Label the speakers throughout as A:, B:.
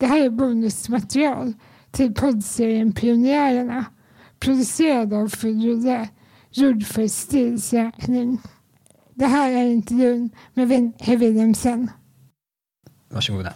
A: Det här är bonusmaterial till poddserien Pionjärerna producerad av Fudrulle, gjord för STILs räkning. Det här är intervjun med Herr Wilhelmsen.
B: Varsågoda.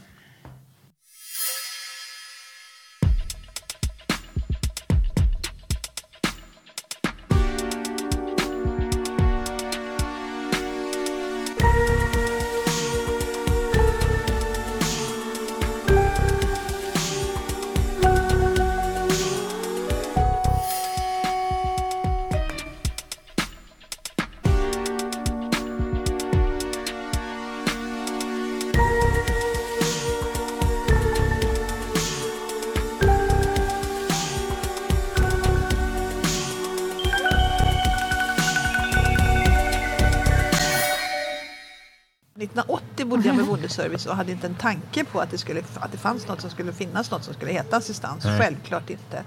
C: Bondeservice och hade inte en tanke på att det, skulle, att det fanns något som skulle finnas något som skulle heta assistans. Mm. Självklart inte.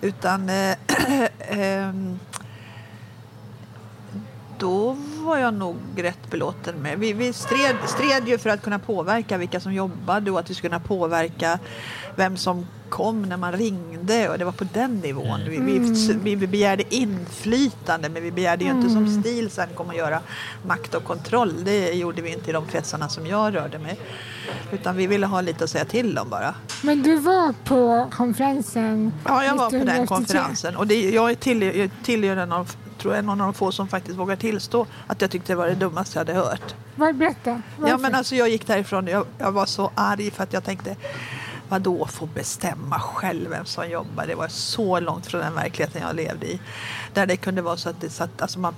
C: Utan eh, eh, då var jag nog rätt belåten med. Vi, vi stred, stred ju för att kunna påverka vilka som jobbade och att vi skulle kunna påverka vem som kom när man ringde och det var på den nivån. Vi, mm. vi, vi begärde inflytande men vi begärde ju mm. inte som mm. STIL sen kom att göra makt och kontroll. Det gjorde vi inte i de kretsarna som jag rörde mig. Utan vi ville ha lite att säga till om bara.
A: Men du var på konferensen?
C: Ja, jag var på den konferensen. Och det, jag är tillhör, en av tror jag är någon av de få som faktiskt vågar tillstå att jag tyckte det var det dummaste jag hade hört.
A: Var, berätta.
C: Ja, men alltså, jag gick därifrån jag, jag var så arg för att jag tänkte vadå få bestämma själv vem som jobbar? Det var så långt från den verkligheten jag levde i. Där det kunde vara så att det satt, alltså man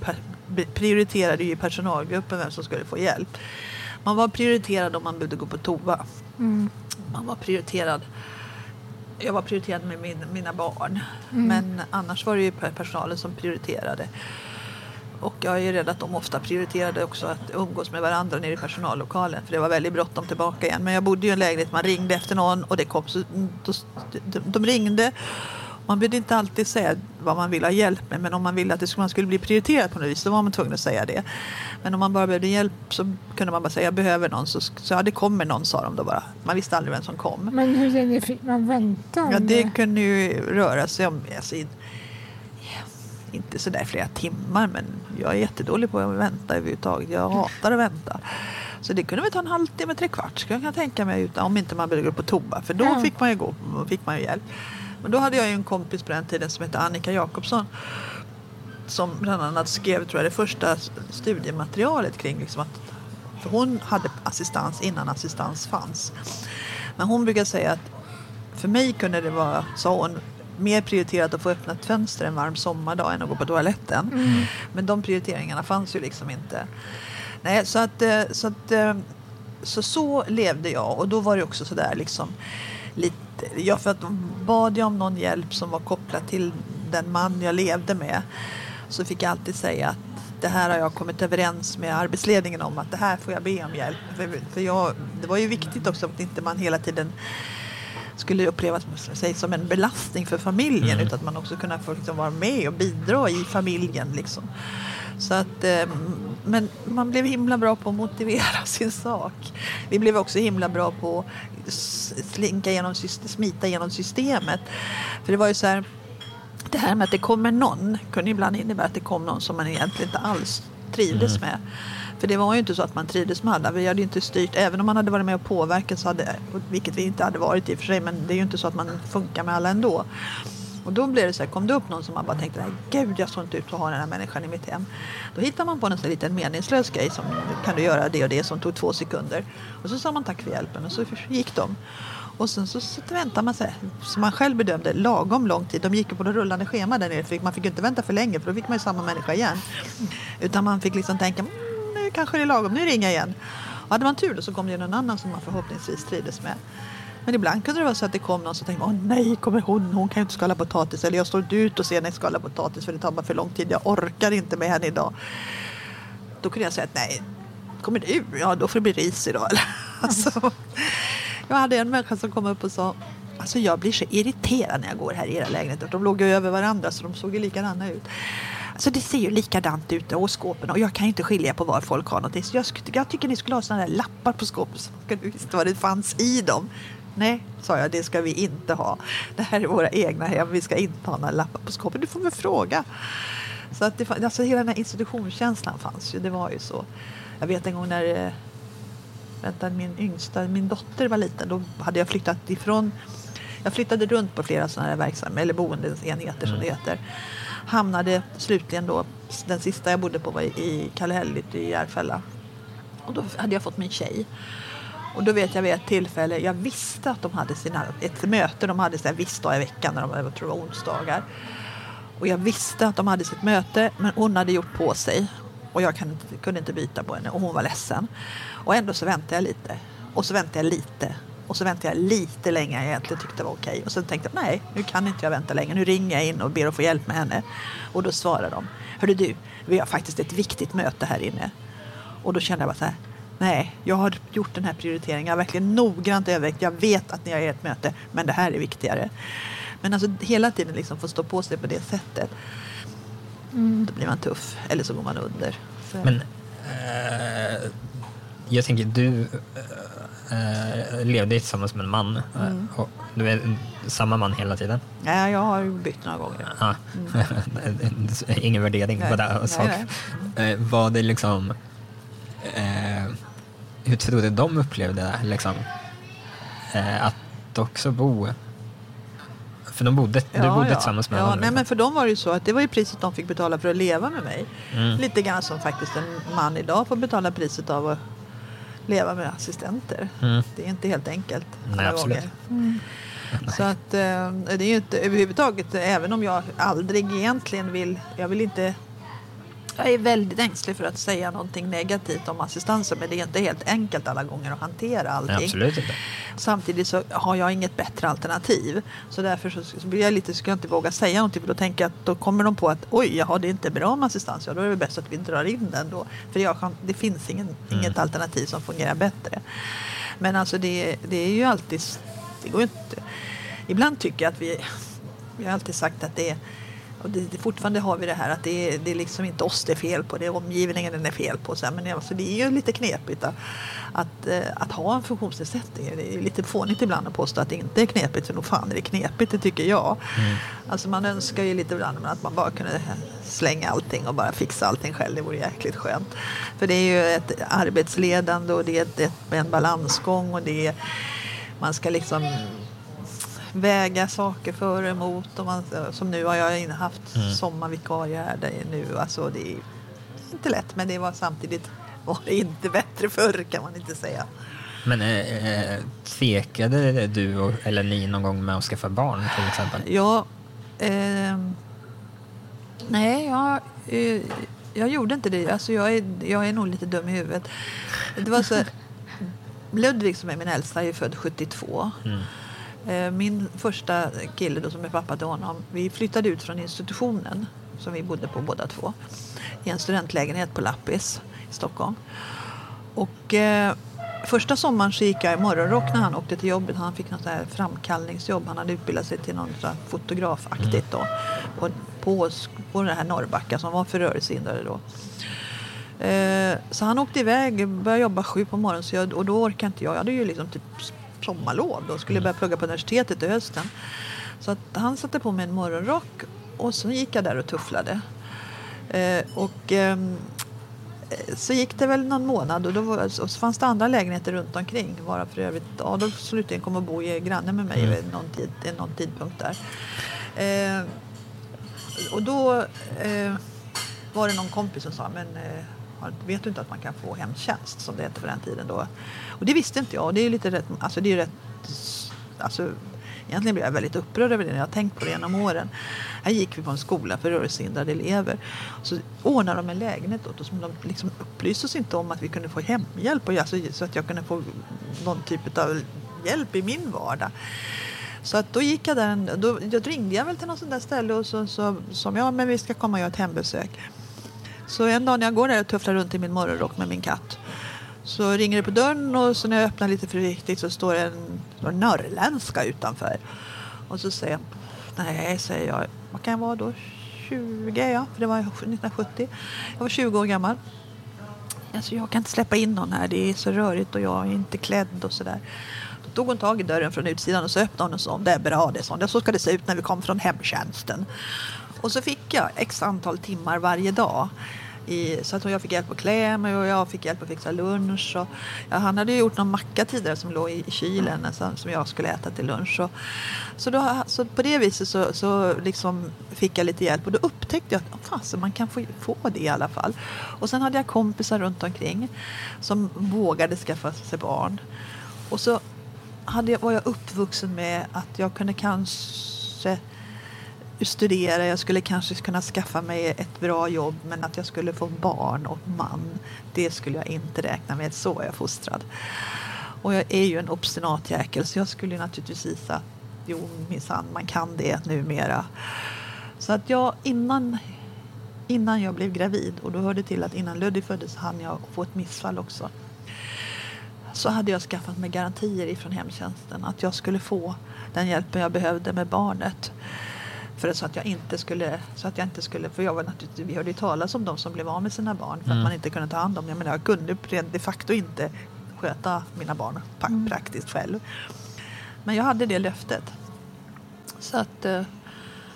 C: prioriterade ju i personalgruppen vem som skulle få hjälp. Man var prioriterad om man behövde gå på toa. Mm. Man var prioriterad jag var prioriterad med min, mina barn. Mm. Men annars var det ju personalen som prioriterade. Och jag är rädd att de ofta prioriterade också att umgås med varandra nere i personallokalen. För det var väldigt bråttom tillbaka igen. Men jag bodde i en lägenhet, man ringde efter någon och det kom så, de, de ringde. Man behövde inte alltid säga vad man ville ha hjälp med men om man ville att det, man skulle bli prioriterad på något vis då var man tvungen att säga det. Men om man bara behövde hjälp så kunde man bara säga jag behöver någon. Så, så ja, det kommer någon sa de då bara. Man visste aldrig vem som kom.
A: Men hur länge fick man vänta?
C: Ja, det kunde ju röra sig om alltså, inte sådär flera timmar men jag är jättedålig på att vänta överhuvudtaget. Jag hatar att vänta. Så det kunde väl ta en halvtimme, tre kvart skulle jag kunna tänka mig utan, om inte man behövde gå på toa för då fick man ju gå, fick man ju hjälp. Men då hade jag ju en kompis på den tiden som hette Annika Jakobsson som bland annat skrev tror jag, det första studiematerialet kring liksom att för hon hade assistans innan assistans fanns. Men hon brukar säga att för mig kunde det vara, sa hon, mer prioriterat att få öppna ett fönster en varm sommardag än att gå på toaletten. Mm. Men de prioriteringarna fanns ju liksom inte. Nej, så att, eh, så, att, eh, så, så levde jag och då var det också sådär liksom lite, ja för att bad jag om någon hjälp som var kopplad till den man jag levde med så fick jag alltid säga att det här har jag kommit överens med arbetsledningen om att det här får jag be om hjälp. För, för jag, det var ju viktigt också att inte man hela tiden skulle upplevas sig som en belastning för familjen mm. utan att man också kunde få liksom vara med och bidra i familjen. Liksom. Så att, eh, men man blev himla bra på att motivera sin sak. Vi blev också himla bra på att slinka genom, smita genom systemet. För det var ju så här, det här med att det kommer någon kunde ibland innebära att det kom någon som man egentligen inte alls trivdes mm. med. För det var ju inte så att man trivdes med alla. Vi hade inte styrt, även om man hade varit med och påverkat, så hade, vilket vi inte hade varit i och för sig, men det är ju inte så att man funkar med alla ändå. Och då blev det så här, kom det upp någon som man bara tänkte, nej gud jag såg inte ut att ha den här människan i mitt hem. Då hittar man på en sån liten meningslös grej som kan du göra det och det som tog två sekunder. Och så sa man tack för hjälpen och så gick de. Och sen så, så väntar man sig, som man själv bedömde, lagom lång tid. De gick ju på det rullande schema där nere, för man fick inte vänta för länge för då fick man ju samma människa igen. Utan man fick liksom tänka, mm, kanske det är lagom, nu ringer jag igen. Och hade man tur då så kom det någon annan som man förhoppningsvis trivdes med. Men ibland kunde det vara så att det kom någon som tänkte, åh nej, kommer hon, hon kan ju inte skala potatis. Eller jag står inte ut och ser henne skala potatis för det tar bara för lång tid, jag orkar inte med henne idag. Då kunde jag säga att nej, kommer du? Ja, då får det bli ris idag. Alltså, jag hade en människa som kom upp och sa Alltså jag blir så irriterad när jag går här i era lägenheter. De låg ju över varandra så de såg ju likadana ut. Alltså det ser ju likadant ut och skåpen och jag kan inte skilja på var folk har någonting. Så jag, jag tycker ni skulle ha sådana där lappar på skåpet så ska du visste vad det fanns i dem. Nej, sa jag, det ska vi inte ha. Det här är våra egna hem, vi ska inte ha några lappar på skåpet. Du får väl fråga. Så att det, alltså hela den här institutionskänslan fanns ju. Det var ju så. Jag vet en gång när eh, vänta, min yngsta, min dotter var liten. Då hade jag flyttat ifrån. Jag flyttade runt på flera sådana här verksamheter eller boendenheter som det heter. Hamnade slutligen då, den sista jag bodde på var i Kallhäll i Järfälla. Och då hade jag fått min tjej. Och då vet jag vid ett tillfälle, jag visste att de hade sina, ett möte, de hade en viss dag i veckan, när de, jag tror det var onsdagar. Och jag visste att de hade sitt möte, men hon hade gjort på sig. Och jag kunde inte, kunde inte byta på henne och hon var ledsen. Och ändå så väntade jag lite. Och så väntade jag lite. Och så väntade jag lite längre än jag egentligen tyckte var okej. Och sen tänkte jag, nej, nu kan inte jag vänta längre. Nu ringer jag in och ber att få hjälp med henne. Och då svarar de, hörru du, vi har faktiskt ett viktigt möte här inne. Och då kände jag bara så här, nej, jag har gjort den här prioriteringen. Jag har verkligen noggrant övervägt. Jag vet att ni har ert möte, men det här är viktigare. Men alltså hela tiden liksom få stå på sig på det sättet. Mm. Då blir man tuff, eller så går man under. Så.
B: Men eh, jag tänker, du eh, levde tillsammans med en man. Mm. Och du är samma man hela tiden?
C: Nej, jag har bytt några gånger.
B: Ah. Mm. Ingen värdering nej, på det. Nej, nej. Eh, var det liksom... Eh, hur tror du de upplevde det? Liksom, eh, att också bo för de bodde, ja, du bodde ja. tillsammans med
C: ja,
B: honom?
C: Nej, men för dem var det ju så att det var ju priset de fick betala för att leva med mig. Mm. Lite grann som faktiskt en man idag får betala priset av att leva med assistenter. Mm. Det är inte helt enkelt.
B: Nej, absolut.
C: Mm. Så att eh, det är ju inte överhuvudtaget, även om jag aldrig egentligen vill, jag vill inte jag är väldigt ängslig för att säga någonting negativt om assistansen men det är inte helt enkelt alla gånger att hantera allting.
B: Nej, absolut inte.
C: Samtidigt så har jag inget bättre alternativ. Så därför så blir jag lite, ska jag inte våga säga någonting för då tänker jag att då kommer de på att oj, jaha, det är inte bra med assistans. Ja, då är det bäst att vi drar in den då. För jag kan, det finns ingen, mm. inget alternativ som fungerar bättre. Men alltså det, det är ju alltid, det går inte. Ibland tycker jag att vi, vi har alltid sagt att det är och det, fortfarande har vi det här att det, det är liksom inte oss det är fel på, det är omgivningen det är fel på. Så men alltså, det är ju lite knepigt att, att, eh, att, ha en funktionsnedsättning. Det är lite fånigt ibland att påstå att det inte är knepigt, för nog fan är det knepigt, det tycker jag. Mm. Alltså man önskar ju lite ibland att man bara kunde slänga allting och bara fixa allting själv, det vore jäkligt skönt. För det är ju ett arbetsledande och det är ett, ett, en balansgång och det är, man ska liksom väga saker för och emot. Och man, som nu har jag haft mm. sommarvikarie här nu. Alltså det är inte lätt men det var samtidigt var det inte bättre förr kan man inte säga.
B: Men äh, tvekade du och, eller ni någon gång med att skaffa barn till exempel?
C: Ja. Eh, nej, jag, eh, jag gjorde inte det. Alltså jag, är, jag är nog lite dum i huvudet. Det var så, Ludvig som är min äldsta är född 72. Mm. Eh, min första kille då, som är pappa till honom, vi flyttade ut från institutionen som vi bodde på båda två i en studentlägenhet på Lappis i Stockholm. Och eh, första sommaren så gick jag i morgonrock när han åkte till jobbet. Han fick något där framkallningsjobb. Han hade utbildat sig till något fotografaktigt då på, på, på det här Norrbacka som var för rörelsehindrade då. Eh, så han åkte iväg, började jobba sju på morgonen så jag, och då orkade inte jag. Jag hade ju liksom typ sommarlov då skulle börja plugga på universitetet i hösten. Så att han satte på mig en morgonrock och så gick jag där och tufflade. Eh, och eh, så gick det väl någon månad och då var, så fanns det andra lägenheter runt omkring. Varav för övrigt Adolf slutligen kom att bo i granne med mig mm. vid någon, tid, någon tidpunkt där. Eh, och då eh, var det någon kompis som sa men eh, vet du inte att man kan få hemtjänst som det hette på den tiden då? Och det visste inte jag. Det är ju lite rätt, alltså det är rätt, alltså egentligen blev jag väldigt upprörd över det när jag tänkt på det genom åren. Här gick vi på en skola för rörelsehindrade elever. Så ordnade de en lägenhet åt oss men de liksom upplyste oss inte om att vi kunde få hemhjälp och alltså, så att jag kunde få någon typ av hjälp i min vardag. Så att då gick jag där, då, då ringde jag väl till något sånt där ställe och så, så som jag, men vi ska komma och göra ett hembesök. Så en dag när jag går där och tufflar runt i min morgonrock med min katt så ringer det på dörren och så när jag öppnar lite försiktigt så står det en, står en norrländska utanför. Och så säger jag, nej, säger jag, vad kan jag vara då? 20 ja, för det var 1970. Jag var 20 år gammal. Alltså jag kan inte släppa in någon här, det är så rörigt och jag är inte klädd och sådär. Då tog hon tag i dörren från utsidan och så öppnade hon och sa det är bra det, är så, så ska det se ut när vi kommer från hemtjänsten. Och så fick jag x antal timmar varje dag i, så att jag fick hjälp att klä mig och jag fick hjälp att fixa lunch. Och, ja, han hade gjort någon macka tidigare som låg i, i kylen som, som jag skulle äta till lunch. Och, så, då, så på det viset så, så liksom fick jag lite hjälp och då upptäckte jag att fasen, man kan få, få det i alla fall. Och sen hade jag kompisar runt omkring som vågade skaffa sig barn. Och så hade jag, var jag uppvuxen med att jag kunde kanske studera, jag skulle kanske kunna skaffa mig ett bra jobb men att jag skulle få barn och man, det skulle jag inte räkna med. Så är jag fostrad. Och jag är ju en obstinat jäkel så jag skulle naturligtvis visa att jo minsann, man kan det numera. Så att jag innan, innan jag blev gravid och då hörde till att innan Ludvig föddes hann jag få ett missfall också. Så hade jag skaffat mig garantier ifrån hemtjänsten att jag skulle få den hjälpen jag behövde med barnet. För så att jag inte skulle, så att jag inte skulle, för jag var naturligtvis, vi hörde ju talas om de som blev av med sina barn för mm. att man inte kunde ta hand om dem. Jag jag kunde de facto inte sköta mina barn mm. praktiskt själv. Men jag hade det löftet. Så att eh,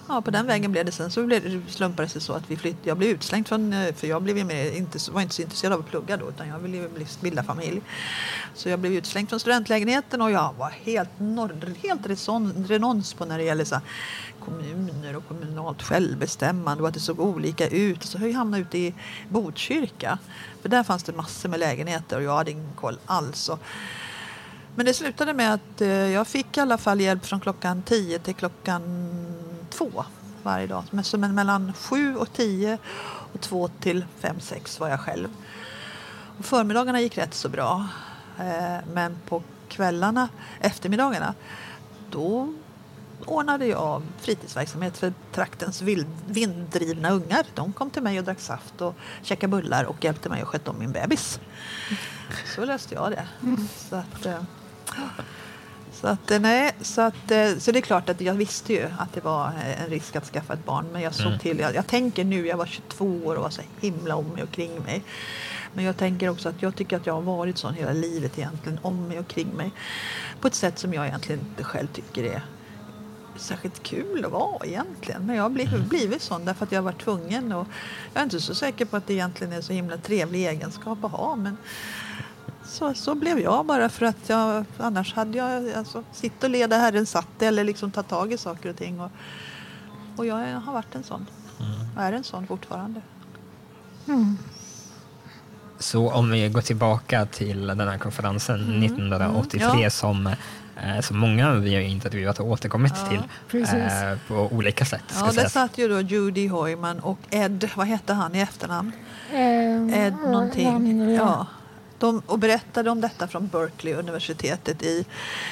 C: ja, på den vägen blev det sen. Så blev det, slumpade det sig så att vi flytt, Jag blev utslängd från, eh, för jag blev med, inte, var inte så intresserad av att plugga då utan jag ville bilda familj. Så jag blev utslängd från studentlägenheten och jag var helt, helt renons på när det gäller så kommuner och kommunalt självbestämmande och att det såg olika ut. Så jag hamnade ute i Botkyrka. För där fanns det massor med lägenheter och jag hade ingen koll alls. Men det slutade med att eh, jag fick i alla fall hjälp från klockan 10 till klockan 2 varje dag. Men mellan 7 och 10 och 2 till 5, 6 var jag själv. Och förmiddagarna gick rätt så bra. Eh, men på kvällarna, eftermiddagarna, då ordnade jag fritidsverksamhet för traktens vild, vinddrivna ungar. De kom till mig och drack saft och käkade bullar och hjälpte mig att sköta om min bebis. Så löste jag det. Så att, eh, så att, eh, nej, så, att, eh, så det är klart att jag visste ju att det var en risk att skaffa ett barn. Men jag såg mm. till, jag, jag tänker nu, jag var 22 år och var så himla om mig och kring mig. Men jag tänker också att jag tycker att jag har varit sån hela livet egentligen, om mig och kring mig. På ett sätt som jag egentligen inte själv tycker är särskilt kul att vara egentligen. Men jag har blivit, mm. blivit sån därför att jag har varit tvungen. Och jag är inte så säker på att det egentligen är så himla trevlig egenskap att ha. Men så, så blev jag bara för att jag annars hade jag alltså, sitt och leda Herren satt eller liksom ta tag i saker och ting. Och, och jag har varit en sån. Mm. Och är en sån fortfarande.
B: Mm. Så om vi går tillbaka till den här konferensen mm. 1983 mm. ja. som Eh, som många vi har intervjuat och återkommit ja, till eh, på olika sätt.
C: Ja, där satt ju då Judy Hoyman och Ed, vad hette han i efternamn? Eh, Ed någonting. Ja. De, och berättade om detta från Berkeley universitetet i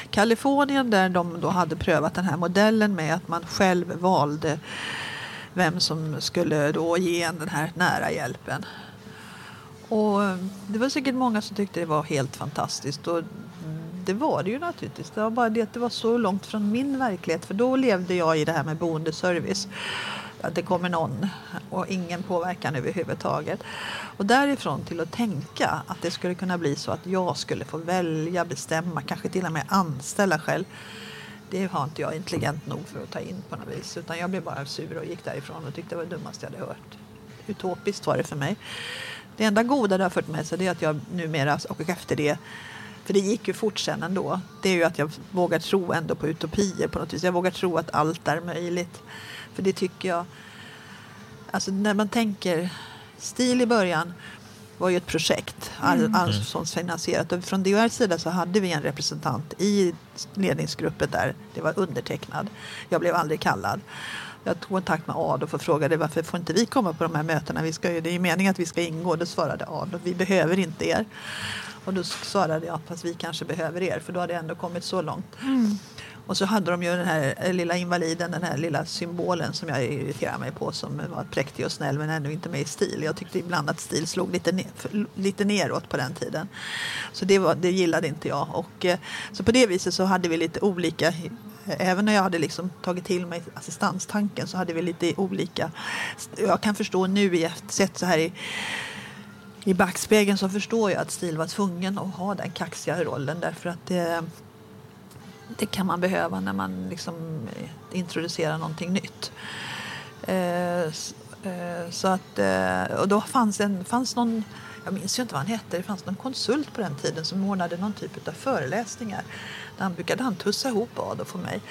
C: Kalifornien där de då hade prövat den här modellen med att man själv valde vem som skulle då ge en den här nära hjälpen. Och eh, det var säkert många som tyckte det var helt fantastiskt. Och det var det ju naturligtvis. Det var bara det att det var så långt från min verklighet. För då levde jag i det här med boendeservice. Att det kommer någon och ingen påverkan överhuvudtaget. Och därifrån till att tänka att det skulle kunna bli så att jag skulle få välja, bestämma, kanske till och med anställa själv. Det har inte jag intelligent nog för att ta in på något vis. Utan jag blev bara sur och gick därifrån och tyckte det var det dummaste jag hade hört. Utopiskt var det för mig. Det enda goda det har fört med sig är att jag numera, och efter det, för det gick ju fort sen ändå. Det är ju att jag vågar tro ändå på utopier på något vis. Jag vågar tro att allt är möjligt. För det tycker jag... Alltså när man tänker... STIL i början var ju ett projekt, mm. finansierat. Och från DHRs sida så hade vi en representant i ledningsgruppen där det var undertecknad. Jag blev aldrig kallad. Jag tog kontakt med Adolf och frågade varför får inte vi komma på de här mötena? Vi ska, det är ju meningen att vi ska ingå. Då svarade Adolf, vi behöver inte er. Och då svarade jag, fast vi kanske behöver er, för då hade jag ändå kommit så långt. Mm. Och så hade de ju den här eh, lilla invaliden, den här lilla symbolen som jag irriterar mig på som var präktig och snäll men ännu inte med i stil. Jag tyckte ibland att stil slog lite, ner, lite neråt på den tiden. Så det, var, det gillade inte jag. Och, eh, så på det viset så hade vi lite olika Även när jag hade liksom tagit till mig assistanstanken så hade vi lite olika. Jag kan förstå nu i sett så här i i backspegeln så förstår jag att Stil var tvungen att ha den kaxiga rollen därför att det, det kan man behöva när man liksom introducerar någonting nytt. Eh, så att, och då fanns, en, fanns någon jag minns inte vad han hette, det fanns någon konsult på den tiden som ordnade någon typ av föreläsningar. Han brukade han tussa ihop Adolf och mig.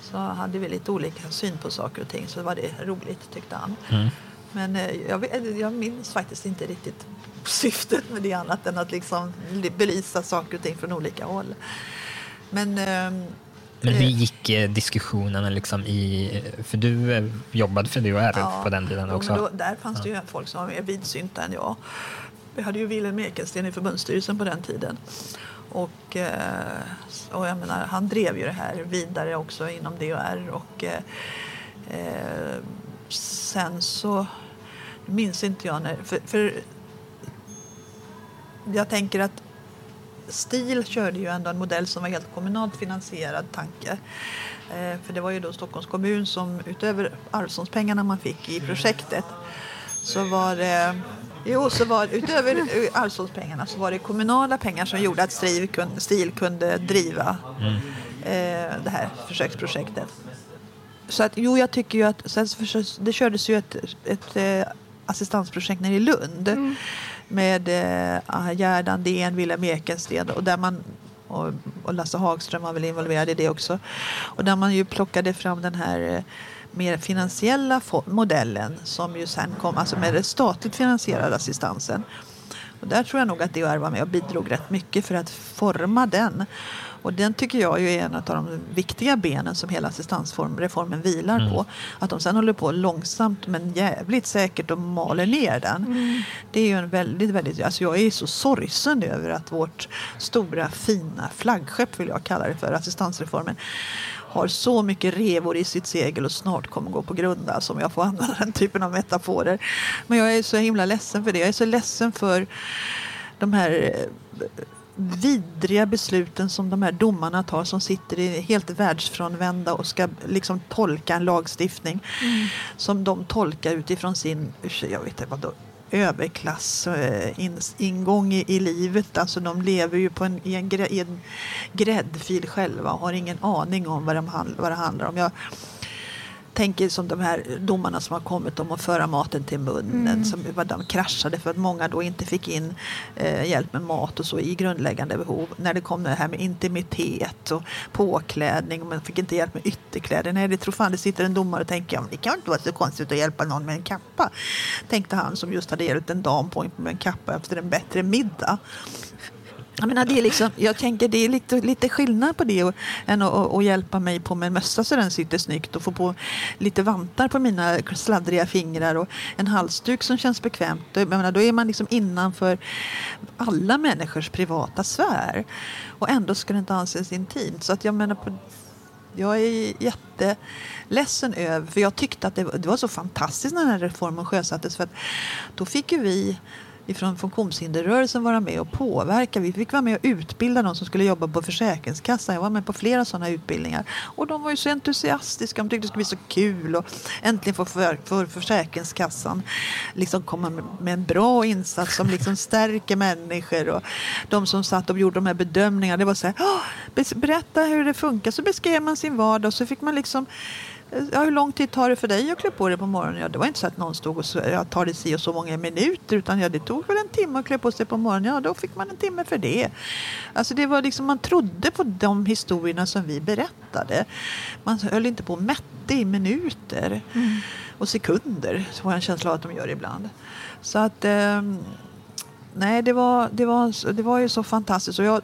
C: Så hade vi lite olika syn på saker och ting så var det roligt tyckte han. Mm. Men eh, jag, jag minns faktiskt inte riktigt syftet med det annat än att liksom belysa saker och ting från olika håll. Men, ehm,
B: men hur eh, gick eh, diskussionerna liksom i, för du jobbade för DHR ja, på den tiden också?
C: Då, där fanns ja. det ju folk som var mer vidsynta än jag. Vi hade ju Wilhelm Ekensten i förbundsstyrelsen på den tiden. Och, eh, och jag menar, han drev ju det här vidare också inom DHR. Och, eh, eh, sen så minns inte jag när... För, för jag tänker att STIL körde ju ändå en modell som var helt kommunalt finansierad tanke. Eh, för det var ju då Stockholms kommun som utöver arvsfondspengarna man fick i projektet så var det Jo, så var, utöver arvsfondspengarna så var det kommunala pengar som gjorde att STIL kunde, STIL kunde driva mm. eh, det här försöksprojektet. Så att, jo, jag tycker ju att sen det kördes ju ett, ett, ett eh, assistansprojekt nere i Lund mm med eh, Gerd Andén, Wilhelm Ekensten och där man och, och Lasse Hagström var väl involverad i det också. Och där man ju plockade fram den här eh, mer finansiella modellen som ju sen kom, alltså med den statligt finansierade assistansen. Och där tror jag nog att DHR var med och bidrog rätt mycket för att forma den. Och den tycker jag är en av de viktiga benen som hela assistansreformen vilar mm. på. Att de sen håller på långsamt men jävligt säkert och maler ner den. Mm. Det är ju en väldigt, väldigt, alltså jag är så sorgsen över att vårt stora fina flaggskepp vill jag kalla det för, assistansreformen har så mycket revor i sitt segel och snart kommer gå på grund. Alltså, om jag får använda den typen av metaforer. Men jag är så himla ledsen för det. Jag är så ledsen för de här vidriga besluten som de här domarna tar som sitter i helt världsfrånvända och ska liksom tolka en lagstiftning mm. som de tolkar utifrån sin, jag vet inte vad överklass eh, i, i, livet. Alltså de lever ju på en, i, en, i en gräddfil själva och har ingen aning om vad, de, vad det handlar om. Jag, tänker som de här domarna som har kommit om att föra maten till munnen. Mm. Som de kraschade för att många då inte fick in eh, hjälp med mat och så i grundläggande behov. När det kom det här med intimitet och påklädning och man fick inte hjälp med ytterkläder. Nej, det tror fan det sitter en domare och tänker ja, det kan inte vara så konstigt att hjälpa någon med en kappa. Tänkte han som just hade hjälpt en dam på med en kappa efter en bättre middag. Jag, menar, det är liksom, jag tänker det är lite, lite skillnad på det och, än att, att, hjälpa mig på med en mössa så den sitter snyggt och få på lite vantar på mina sladdriga fingrar och en halsduk som känns bekvämt. Jag menar, då är man liksom innanför alla människors privata sfär och ändå ska det inte anses intimt. Så att jag menar på, jag är jätteledsen över, för jag tyckte att det, det var så fantastiskt när den här reformen sjösattes för att då fick ju vi ifrån funktionshinderrörelsen vara med och påverka. Vi fick vara med och utbilda de som skulle jobba på Försäkringskassan. Jag var med på flera sådana utbildningar. Och de var ju så entusiastiska. De tyckte det skulle bli så kul och äntligen få för, för Försäkringskassan liksom komma med, med en bra insats som liksom stärker människor. Och de som satt och gjorde de här bedömningarna, det var så här, berätta hur det funkar. Så beskrev man sin vardag och så fick man liksom Ja, hur lång tid tar det för dig att klä på dig på morgonen? Ja, det var inte så att någon stod och ja, tar det si och så många minuter utan ja, det tog väl en timme att klä på sig på morgonen. Ja, då fick man en timme för det. Alltså det var liksom, man trodde på de historierna som vi berättade. Man höll inte på och mätte i minuter mm. och sekunder, så har jag en känsla av att de gör ibland. Så att, eh, nej, det var, det, var, det var ju så fantastiskt. Och jag,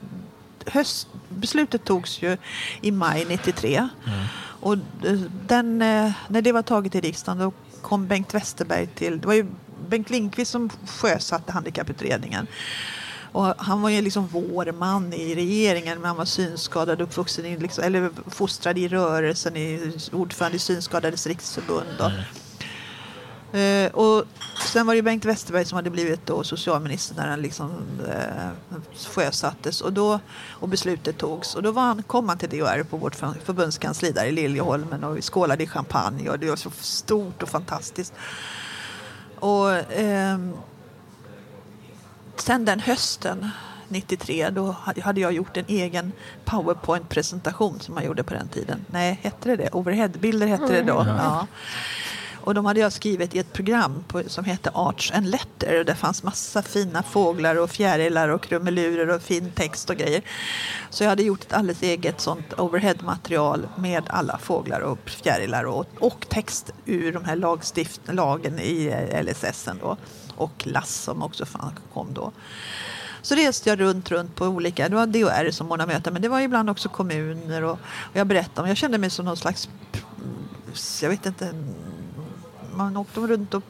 C: höst, beslutet togs ju i maj 93. Mm. Och eh, den, eh, när det var taget i riksdagen då kom Bengt Westerberg till, det var ju Bengt Lindqvist som sjösatte handikapputredningen. Och han var ju liksom vår man i regeringen, men han var synskadad, uppvuxen i, liksom, eller fostrad i rörelsen, i, ordförande i Synskadades riksförbund. Och, mm. Eh, och sen var det Bengt Westerberg som hade blivit då socialminister när den liksom, eh, sjösattes och, då, och beslutet togs. Och då var han, kom han till DHR på vårt förbundskansli där i Liljeholmen och vi skålade i champagne och det var så stort och fantastiskt. Och eh, sen den hösten 93 då hade jag gjort en egen powerpoint-presentation som man gjorde på den tiden. Nej, hette det det? Overheadbilder hette det då. Ja. Och de hade jag skrivit i ett program på, som hette Arts and Letter. Det fanns massa fina fåglar och fjärilar och krumelurer och fin text och grejer. Så jag hade gjort ett alldeles eget sånt overhead-material med alla fåglar och fjärilar och, och text ur de här lagstift, lagen i LSS då. Och LASS som också kom då. Så reste jag runt, runt på olika, det var DHR som ordnade möten, men det var ibland också kommuner och, och jag berättade om, jag kände mig som någon slags, jag vet inte, man åkte runt och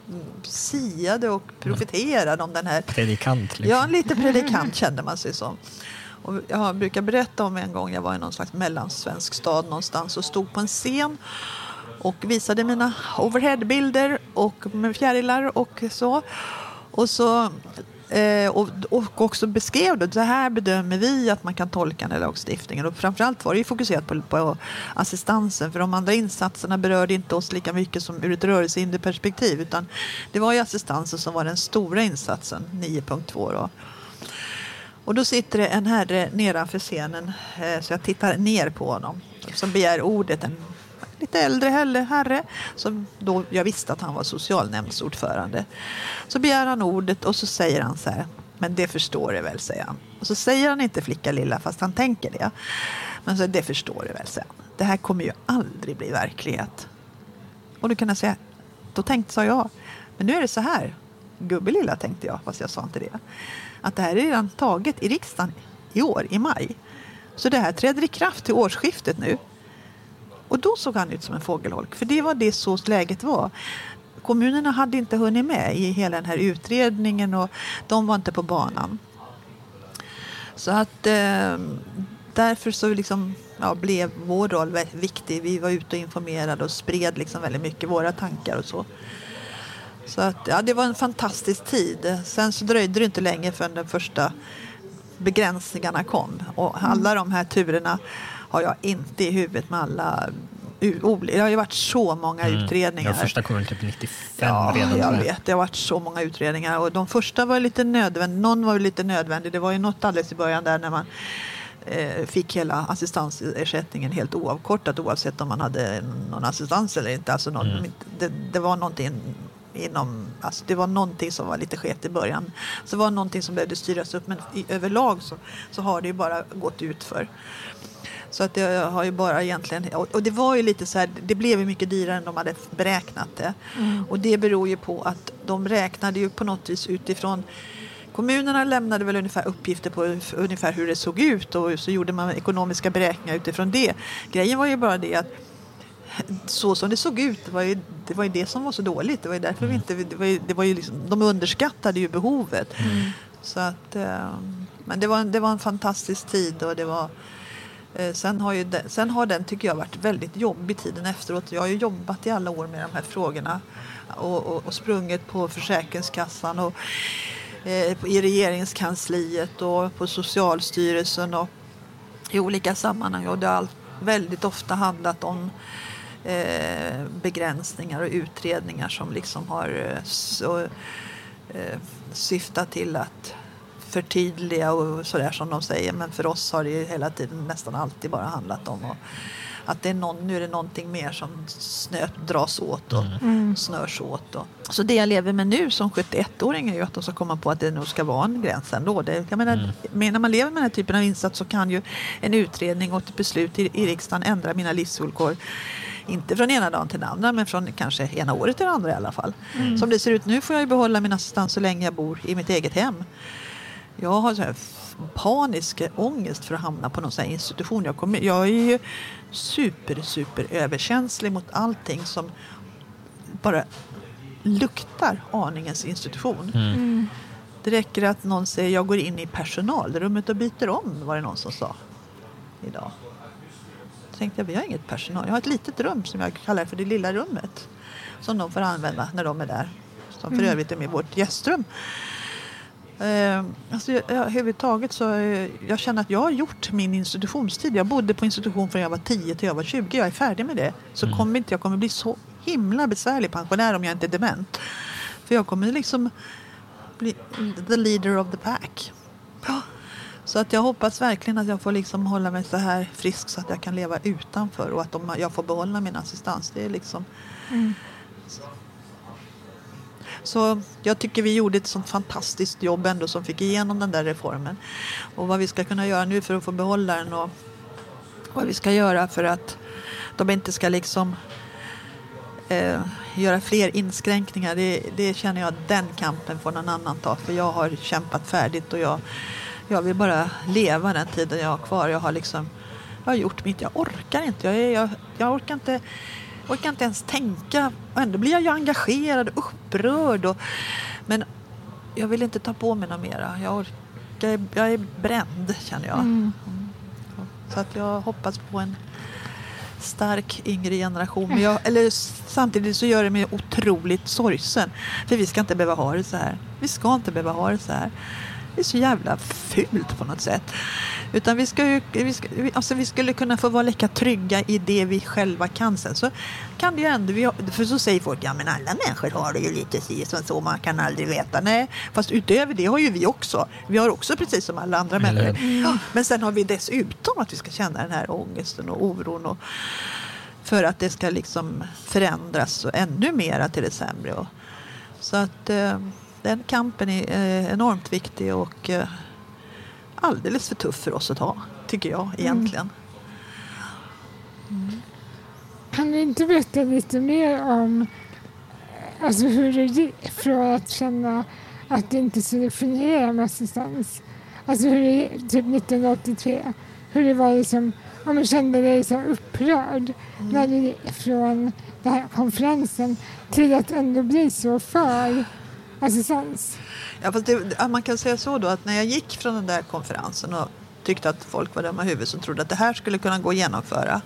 C: siade och profeterade om den här...
B: Predikant?
C: Liksom. Ja, lite predikant kände man sig som. Och jag brukar berätta om en gång jag var i någon slags mellansvensk stad någonstans och stod på en scen och visade mina overheadbilder och med fjärilar och så. Och så Eh, och, och också beskrev det. Så här bedömer vi att man kan tolka den här lagstiftningen. Och framförallt var det ju fokuserat på, på assistansen. För de andra insatserna berörde inte oss lika mycket som ur ett rörelsehinderperspektiv. Utan det var ju assistansen som var den stora insatsen, 9.2 då. Och då sitter det en herre nedanför scenen, eh, så jag tittar ner på honom, som begär ordet. En lite äldre herre som då jag visste att han var socialnämndsordförande. Så begär han ordet och så säger han så här, men det förstår du väl, säger han. Och så säger han inte flicka lilla fast han tänker det. Men så det förstår du väl, säger han. Det här kommer ju aldrig bli verklighet. Och då kan jag säga, då tänkte sa jag, men nu är det så här, gubbe lilla tänkte jag, fast jag sa inte det. Att det här är redan taget i riksdagen i år, i maj. Så det här träder i kraft till årsskiftet nu. Och då såg han ut som en fågelholk, för det var det så läget var. Kommunerna hade inte hunnit med i hela den här utredningen och de var inte på banan. Så att eh, därför så liksom, ja, blev vår roll väldigt viktig. Vi var ute och informerade och spred liksom väldigt mycket våra tankar och så. Så att, ja, det var en fantastisk tid. Sen så dröjde det inte länge förrän de första begränsningarna kom. Och alla de här turerna har jag inte i huvudet med alla det har ju varit så många mm. utredningar.
B: Ja, första kom typ 95
C: ja,
B: redan.
C: jag vet. Det har varit så många utredningar. Och de första var lite nödvändiga. Någon var lite nödvändig. Det var ju något alldeles i början där när man eh, fick hela assistansersättningen helt oavkortat oavsett om man hade någon assistans eller inte. Alltså någon, mm. det, det, var någonting inom, alltså det var någonting som var lite skevt i början. Så det var någonting som behövde styras upp men i, överlag så, så har det ju bara gått ut för. Så att det har ju bara egentligen, och det var ju lite så här, det blev ju mycket dyrare än de hade beräknat det. Mm. Och det beror ju på att de räknade ju på något vis utifrån Kommunerna lämnade väl ungefär uppgifter på ungefär hur det såg ut och så gjorde man ekonomiska beräkningar utifrån det. Grejen var ju bara det att så som det såg ut, det var ju det, var ju det som var så dåligt. Det var ju därför vi inte, det var ju, det var ju liksom, de underskattade ju behovet. Mm. Så att, eh, men det var, det var en fantastisk tid och det var Eh, sen har, ju den, sen har den, tycker jag, varit väldigt jobbig tiden efteråt. Jag har ju jobbat i alla år med de här frågorna och, och, och sprungit på Försäkringskassan och eh, i regeringskansliet och på Socialstyrelsen och i olika sammanhang. Och det har väldigt ofta handlat om eh, begränsningar och utredningar som liksom har eh, så, eh, syftat till att förtydliga och sådär som de säger. Men för oss har det ju hela tiden nästan alltid bara handlat om att, att det är någon, nu är det någonting mer som snö, dras åt och mm. snörs åt. Och. Så det jag lever med nu som 71-åring är ju att de ska komma på att det nog ska vara en gräns ändå. Det, jag menar, mm. När man lever med den här typen av insats så kan ju en utredning och ett beslut i, i riksdagen ändra mina livsvillkor inte från ena dagen till den andra, men från kanske ena året till det andra i alla fall. Mm. Som det ser ut nu får jag behålla min assistans så länge jag bor i mitt eget hem. Jag har så här panisk ångest för att hamna på någon sån institution. Jag, kommer, jag är ju super, super överkänslig mot allting som bara luktar aningens institution. Mm. mm. Det räcker att någon säger jag går in i personalrummet och byter om, var det någon som sa idag. Då tänkte jag, vi har inget personal. Jag har ett litet rum som jag kallar för det lilla rummet. Som de får använda när de är där. Som för mm. övrigt är med vårt gästrum. Eh, alltså, jag, överhuvudtaget så eh, jag känner att jag har gjort min institutionstid. Jag bodde på institution från jag var 10 till jag var 20. Jag är färdig med det. Så mm. kommer inte jag kommer bli så himla besvärlig pensionär om jag inte är dement. För jag kommer liksom bli the leader of the pack. Så att jag hoppas verkligen att jag får liksom hålla mig så här frisk så att jag kan leva utanför och att de, jag får behålla min assistans. Det är liksom... Mm. Så jag tycker vi gjorde ett sånt fantastiskt jobb ändå som fick igenom den där reformen. Och vad vi ska kunna göra nu för att få behålla den och vad vi ska göra för att de inte ska liksom eh, göra fler inskränkningar. Det, det, känner jag att den kampen får någon annan ta. För jag har kämpat färdigt och jag, jag vill bara leva den tiden jag har kvar. Jag har liksom jag har gjort mitt. Jag orkar inte. Jag, jag, jag orkar inte orkar inte ens tänka. Och ändå blir jag ju engagerad och upprörd. Och, men jag vill inte ta på mig något mera. Jag, orkar, jag är bränd känner jag. Mm. Mm. Så att jag hoppas på en stark yngre generation. Men jag, eller, samtidigt så gör det mig otroligt sorgsen. För vi ska inte behöva ha det så här. Vi ska inte behöva ha det så här. Det är så jävla fult på något sätt. Utan vi, ska ju, vi, ska, alltså vi skulle kunna få vara lika trygga i det vi själva kan. Sen så kan det ju ändå, för så säger folk, ja men alla människor har det ju lite si som så, man kan aldrig veta. Nej, fast utöver det har ju vi också. Vi har också precis som alla andra människor. Mm. Men sen har vi dessutom att vi ska känna den här ångesten och oron. Och, för att det ska liksom förändras ännu mera till det sämre. Och, så att eh, den kampen är eh, enormt viktig och eh, alldeles för tuff för oss att ha, tycker jag egentligen.
A: Mm. Kan du inte berätta lite mer om alltså hur det gick från att känna att det inte skulle fungera med assistans? Alltså hur det, typ 1983, hur det var liksom, om du kände dig så upprörd mm. när du gick från den här konferensen till att ändå bli så för assistans?
C: Ja, fast det, man kan säga så då att när jag gick från den där konferensen och tyckte att folk var dumma i huvudet som trodde att det här skulle kunna gå att genomföra.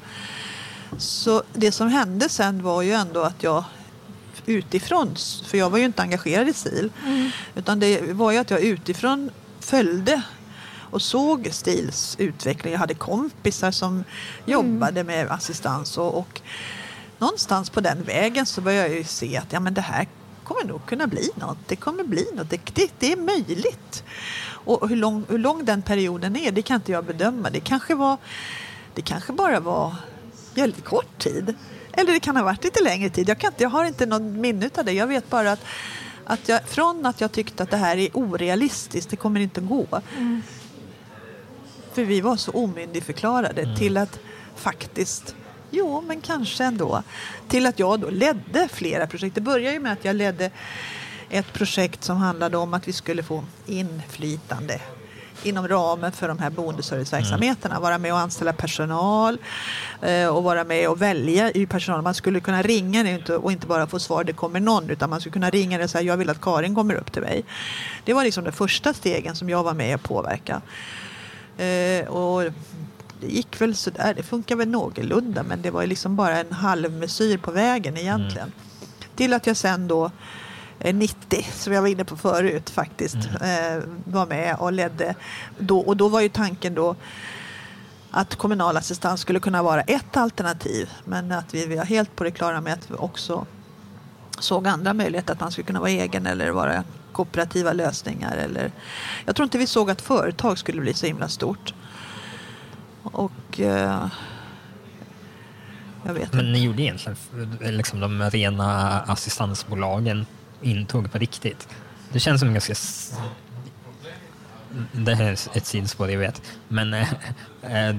C: Så det som hände sen var ju ändå att jag utifrån, för jag var ju inte engagerad i STIL, mm. utan det var ju att jag utifrån följde och såg STILs utveckling. Jag hade kompisar som jobbade mm. med assistans och, och någonstans på den vägen så började jag ju se att ja, men det här kommer nog kunna bli något. Det kommer bli något. Det, det, det är möjligt. Och hur lång, hur lång den perioden är, det kan inte jag bedöma. Det kanske, var, det kanske bara var väldigt kort tid. Eller det kan ha varit lite längre tid. Jag, kan inte, jag har inte någon minne av det. Jag vet bara att, att jag, från att jag tyckte att det här är orealistiskt, det kommer inte att gå. Mm. För vi var så omyndigförklarade mm. till att faktiskt Jo, men kanske ändå. Till att jag då ledde flera projekt. Det började ju med att jag ledde ett projekt som handlade om att vi skulle få inflytande inom ramen för de här boendeserviceverksamheterna. Vara med och anställa personal eh, och vara med och välja i personal. Man skulle kunna ringa och inte bara få svar det kommer någon utan man skulle kunna ringa och säga jag vill att Karin kommer upp till mig. Det var liksom de första stegen som jag var med och påverka. Eh, och det gick väl sådär, det funkar väl någorlunda men det var liksom bara en halvmesyr på vägen egentligen. Mm. Till att jag sen då 90, som jag var inne på förut faktiskt, mm. eh, var med och ledde. Då, och då var ju tanken då att kommunal assistans skulle kunna vara ett alternativ men att vi var helt på det klara med att vi också såg andra möjligheter att man skulle kunna vara egen eller vara kooperativa lösningar. Eller, jag tror inte vi såg att företag skulle bli så himla stort. Och eh, jag vet
B: Men ni gjorde egentligen liksom de rena assistansbolagen intåg på riktigt. Det känns som en ganska... Det här är ett sidospår, jag vet. Men äh,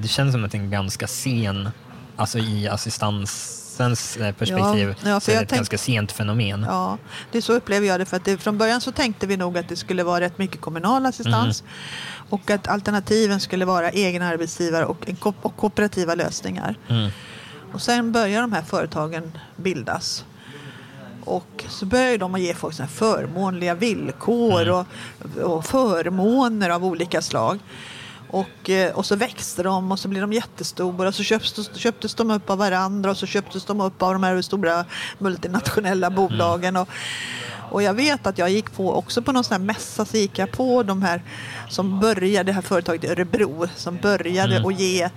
B: det känns som att en ganska sen, alltså i assistansens eh, perspektiv, ja, ja, så är det ett tänk... ganska sent fenomen.
C: Ja, det är så upplever jag det. För att det, från början så tänkte vi nog att det skulle vara rätt mycket kommunal assistans. Mm. Och att alternativen skulle vara egen arbetsgivare och, och kooperativa lösningar. Mm. Och sen börjar de här företagen bildas. Och så börjar de att ge folk såna förmånliga villkor mm. och, och, förmåner av olika slag. Och, eh, och så växte de och så blir de jättestora och så köptes, köptes de upp av varandra och så köptes de upp av de här stora multinationella bolagen. Och, och jag vet att jag gick på också på någon sån här mässa så gick jag på de här som började, det här företaget i Örebro som började mm. att ge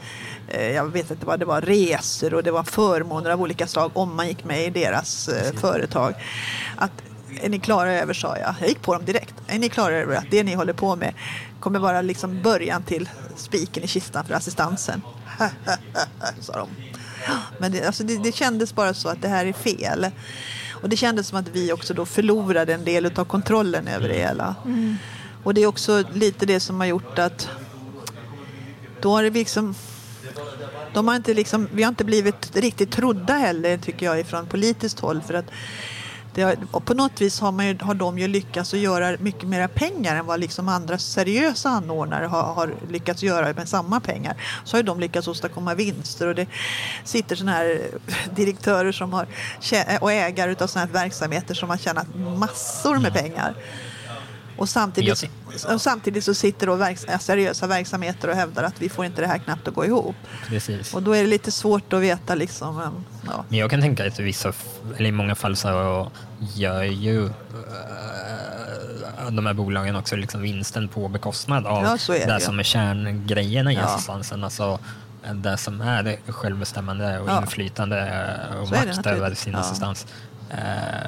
C: eh, jag vet inte vad det var, resor och det var förmåner av olika slag om man gick med i deras eh, företag. Att är ni klara över, sa jag. Jag gick på dem direkt. Är ni klara över att det ni håller på med kommer vara liksom början till spiken i kistan för assistansen? sa de. Men det, alltså det, det kändes bara så att det här är fel. Och det kändes som att vi också då förlorade en del av kontrollen över det hela. Mm. Och det är också lite det som har gjort att då har det liksom de har inte liksom, vi har inte blivit riktigt trodda heller tycker jag från politiskt håll för att har, på något vis har, man ju, har de ju lyckats att göra mycket mer pengar än vad liksom andra seriösa anordnare har, har lyckats göra med samma pengar. Så har de lyckats åstadkomma vinster och det sitter sådana här direktörer som har, och ägare av sådana här verksamheter som har tjänat massor med pengar. Och samtidigt, och samtidigt så sitter då verks, seriösa verksamheter och hävdar att vi får inte det här knappt att gå ihop.
B: Precis.
C: Och då är det lite svårt att veta liksom.
B: Ja. Men jag kan tänka att i vissa, eller i många fall så gör ju uh, de här bolagen också liksom vinsten på bekostnad av ja, det, det som är kärngrejerna i ja. assistansen. Alltså, det som är självbestämmande och ja. inflytande och så makt över sin assistans.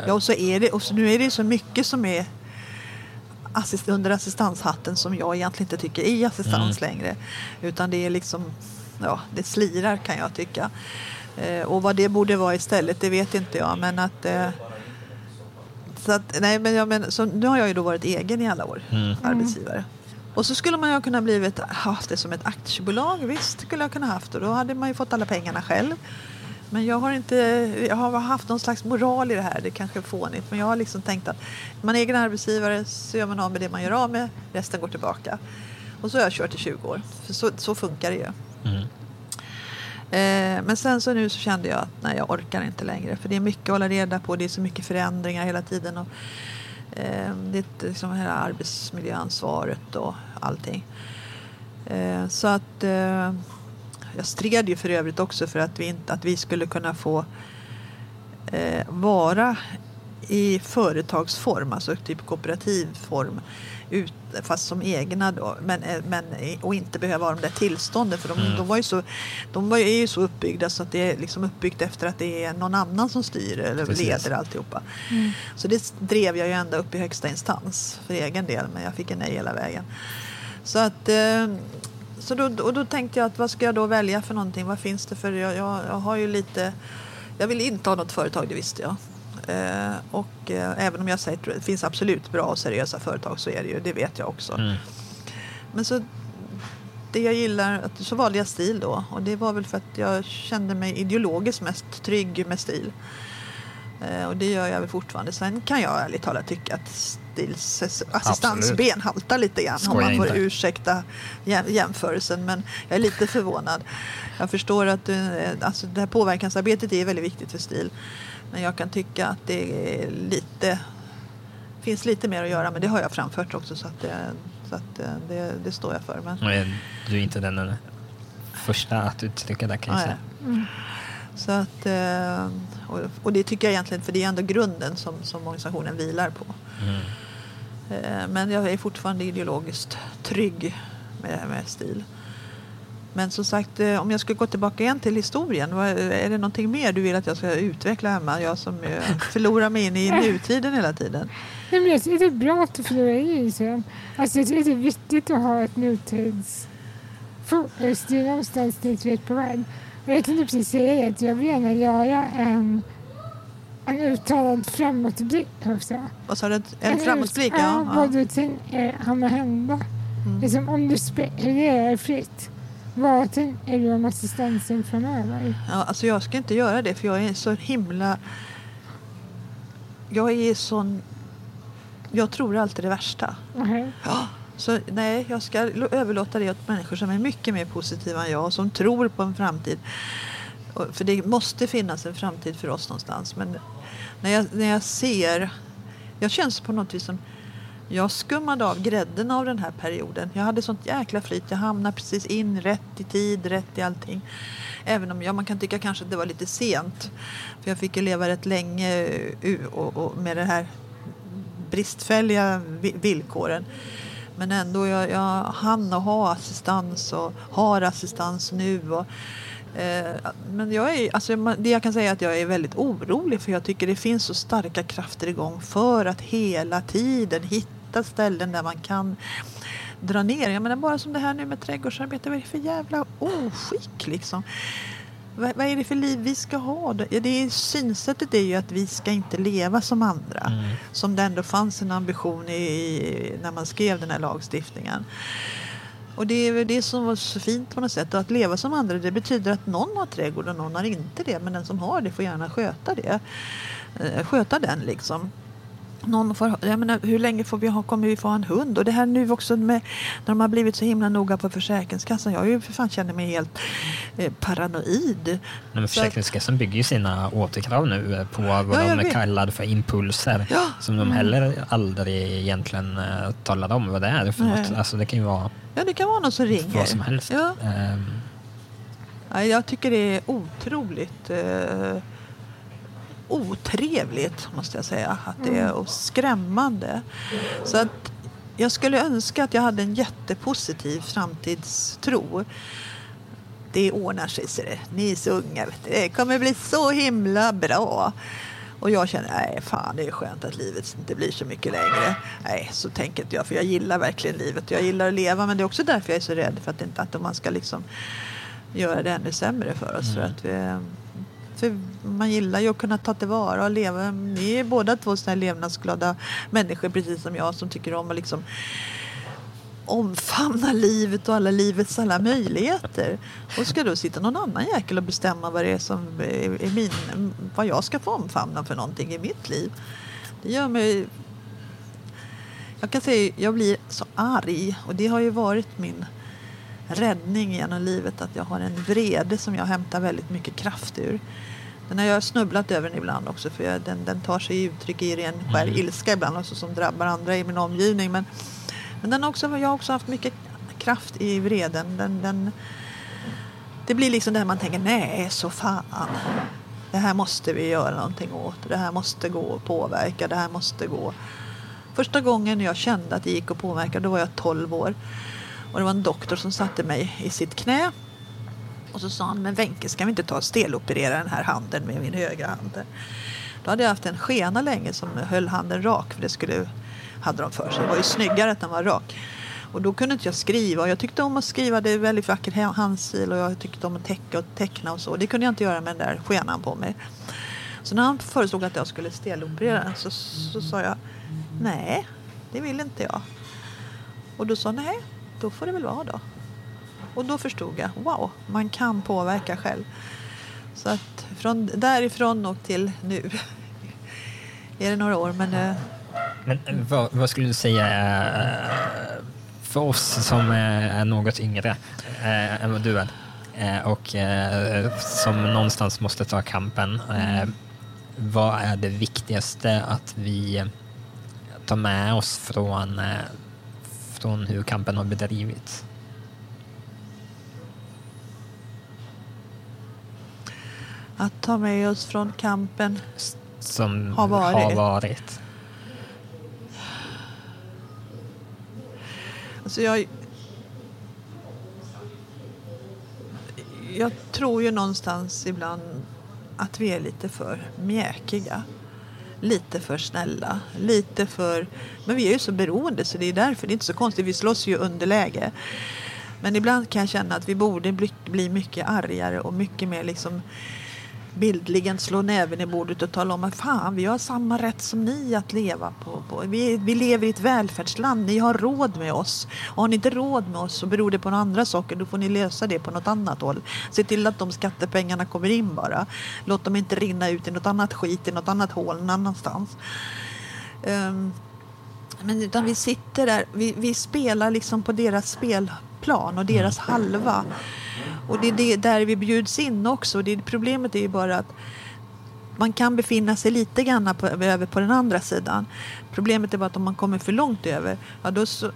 C: Ja, och så är det, och nu är det så mycket som är assist, under assistanshatten som jag egentligen inte tycker är assistans mm. längre. Utan det är liksom, ja, det slirar kan jag tycka. Eh, och vad det borde vara istället, det vet inte jag. Men att, eh, så att, nej, men, ja, men, så nu har jag ju då varit egen i alla år, mm. arbetsgivare. Och så skulle man ju kunna blivit, haft det som ett aktiebolag, visst skulle jag kunna haft och då hade man ju fått alla pengarna själv. Men jag har, inte, jag har haft någon slags moral i det här. Det kanske är fånigt. Men jag har liksom tänkt att man är egen arbetsgivare så gör man av med det man gör av med. Resten går tillbaka. Och så har jag kört i 20 år. För så, så funkar det ju. Mm. Eh, men sen så nu så kände jag att nej, jag orkar inte längre. För det är mycket att hålla reda på. Det är så mycket förändringar hela tiden. Och, eh, det är liksom hela arbetsmiljöansvaret och allting. Eh, så att eh, jag stred ju för övrigt också för att vi, inte, att vi skulle kunna få eh, vara i företagsform, alltså typ kooperativ form, ut, fast som egna då, men, eh, men, och inte behöva ha de där tillstånden för de, mm. de, var ju så, de var ju så uppbyggda så att det är liksom uppbyggt efter att det är någon annan som styr eller Precis. leder alltihopa. Mm. Så det drev jag ju ända upp i högsta instans för egen del men jag fick en nej hela vägen. Så att eh, så då, och då tänkte jag att vad ska jag då välja för någonting? Vad finns det för? Jag, jag, jag har ju lite... Jag vill inte ha något företag, det visste jag. Eh, och eh, även om jag säger att det finns absolut bra och seriösa företag så är det ju, det vet jag också. Mm. Men så det jag gillar, så valde jag stil då. Och det var väl för att jag kände mig ideologiskt mest trygg med stil. Eh, och det gör jag väl fortfarande. Sen kan jag ärligt talat tycka att Stils assistansben haltar lite grann. Skoja om man får inte. ursäkta jämförelsen. Men jag är lite förvånad. Jag förstår att eh, alltså, det här påverkansarbetet är väldigt viktigt för STIL. Men jag kan tycka att det är lite, finns lite mer att göra. Men det har jag framfört också. Så att det, så att eh, det, det står jag för. Men...
B: Du är inte den första att uttrycka det kan jag säga. Mm.
C: Så att, och, och, det tycker jag egentligen, för det är ändå grunden som, som organisationen vilar på. Mm. Eh, men jag är fortfarande ideologiskt trygg med, med stil. Men som sagt, eh, om jag skulle gå tillbaka igen till historien, är det någonting mer du vill att jag ska utveckla hemma? Jag som förlorar mig in i nutiden hela tiden.
A: Nej, men jag tycker det är bra att du förlorar i sen. Alltså, jag tycker det är viktigt att ha ett nutidsfokus. Det är någonstans dit vi är på väg. Jag tänkte precis säga att jag vill gärna göra en, en uttalad framåtblick också.
C: Vad sa du? En, en framåtblick?
A: Ja, ja. vad du tänker kommer hända. Mm. Liksom, om du spekulerar fritt. Vad tänker du om assistansen framöver?
C: Ja, alltså jag ska inte göra det för jag är så himla... Jag är sån... Jag tror alltid det värsta. Okay. Ja, så nej, jag ska överlåta det åt människor som är mycket mer positiva än jag och som tror på en framtid. För det måste finnas en framtid för oss någonstans. Men när jag, när jag ser... Jag känns på något vis som... Jag skummade av grädden av den här perioden. Jag hade sånt jäkla flyt. Jag hamnade precis in rätt i tid, rätt i allting. Även om ja, man kan tycka kanske att det var lite sent. För jag fick ju leva rätt länge eh, och, och med de här bristfälliga villkoren. Men ändå, jag, jag hann och ha assistans och har assistans nu. Och men jag är, alltså, det jag kan säga är att jag är väldigt orolig för jag tycker det finns så starka krafter igång för att hela tiden hitta ställen där man kan dra ner. Jag menar bara som det här nu med trädgårdsarbete. Vad är det för jävla oskick liksom? Vad, vad är det för liv vi ska ha? Det, det är, synsättet är ju att vi ska inte leva som andra. Mm. Som det ändå fanns en ambition i, när man skrev den här lagstiftningen. Och det är väl det som var så fint på något sätt. Att leva som andra det betyder att någon har trädgård och någon har inte det. Men den som har det får gärna sköta det. Eh, sköta den liksom någon får, jag menar, hur länge får vi ha, kommer vi få ha en hund? Och det här nu också med när de har blivit så himla noga på Försäkringskassan. Jag ju för fan känner mig helt eh, paranoid.
B: Men Försäkringskassan bygger ju sina återkrav nu eh, på vad ja, de kallar för impulser. Ja. Som de mm. heller aldrig egentligen uh, talar om vad det är för något. Alltså det kan ju vara
C: Ja, det kan vara någon som ringer.
B: Vad som helst. Ja. Um.
C: Ja, jag tycker det är otroligt uh, otrevligt måste jag säga. Att det är, och skrämmande. Så att jag skulle önska att jag hade en jättepositiv framtidstro. Det ordnar sig, ser det. Ni är så unga. Det kommer bli så himla bra. Och jag känner, nej fan det är skönt att livet inte blir så mycket längre. Nej, så tänker inte jag, för jag gillar verkligen livet. Jag gillar att leva, men det är också därför jag är så rädd för att, inte, att man ska liksom göra det ännu sämre för oss. Mm. För att vi, för man gillar ju att kunna ta tillvara och leva. Ni är båda två sådana levnadsglada människor precis som jag som tycker om att liksom omfamna livet och alla livets alla möjligheter. Och ska då sitta någon annan jäkel och bestämma vad det är som är min, vad jag ska få omfamna för någonting i mitt liv. Det gör mig... Jag kan säga jag blir så arg och det har ju varit min räddning genom livet att jag har en vrede som jag hämtar väldigt mycket kraft ur. Den har jag snubblat över den ibland också för jag, den, den tar sig uttryck i ren skär mm. ilska ibland också som drabbar andra i min omgivning. Men, men den också, jag har också haft mycket kraft i vreden. Den, den, det blir liksom det här man tänker, nej så fan. Det här måste vi göra någonting åt. Det här måste gå att påverka. Det här måste gå. Första gången jag kände att det gick att påverka, då var jag 12 år. Och det var en doktor som satte mig i sitt knä. Och så sa han, men Wenche ska vi inte ta och steloperera den här handen med min högra hand? Då hade jag haft en skena länge som höll handen rak, för det skulle, hade de för sig. Det var ju snyggare att den var rak. Och då kunde inte jag skriva. Jag tyckte om att skriva, det är väldigt vacker handstil och jag tyckte om att täcka och teckna och så. Det kunde jag inte göra med den där skenan på mig. Så när han föreslog att jag skulle steloperera den så, så sa jag nej, det vill inte jag. Och då sa nej, då får det väl vara då. Och då förstod jag, wow, man kan påverka själv. Så att från därifrån och till nu är det några år. Men, eh,
B: men eh, vad, vad skulle du säga eh, för oss som eh, är något yngre än vad du är och som någonstans måste ta kampen. Vad är det viktigaste att vi tar med oss från, från hur kampen har bedrivits?
C: Att ta med oss från kampen
B: som har varit. Har varit.
C: Alltså jag, jag tror ju någonstans ibland att vi är lite för mjäkiga. Lite för snälla, lite för... Men vi är ju så beroende så det är därför. Det är inte så konstigt, vi slåss ju underläge. Men ibland kan jag känna att vi borde bli, bli mycket argare och mycket mer liksom bildligen slå näven i bordet och tala om att fan, vi har samma rätt som ni att leva på. på. Vi, vi lever i ett välfärdsland, ni har råd med oss. Och har ni inte råd med oss så beror det på några andra saker, då får ni lösa det på något annat håll. Se till att de skattepengarna kommer in bara. Låt dem inte rinna ut i något annat skit, i något annat hål någon annanstans. Um, men utan vi sitter där, vi, vi spelar liksom på deras spelplan och deras halva. Och det är det där vi bjuds in också. Det, problemet är ju bara att man kan befinna sig lite grann på, över på den andra sidan. Problemet är bara att om man kommer för långt över, ja då, så,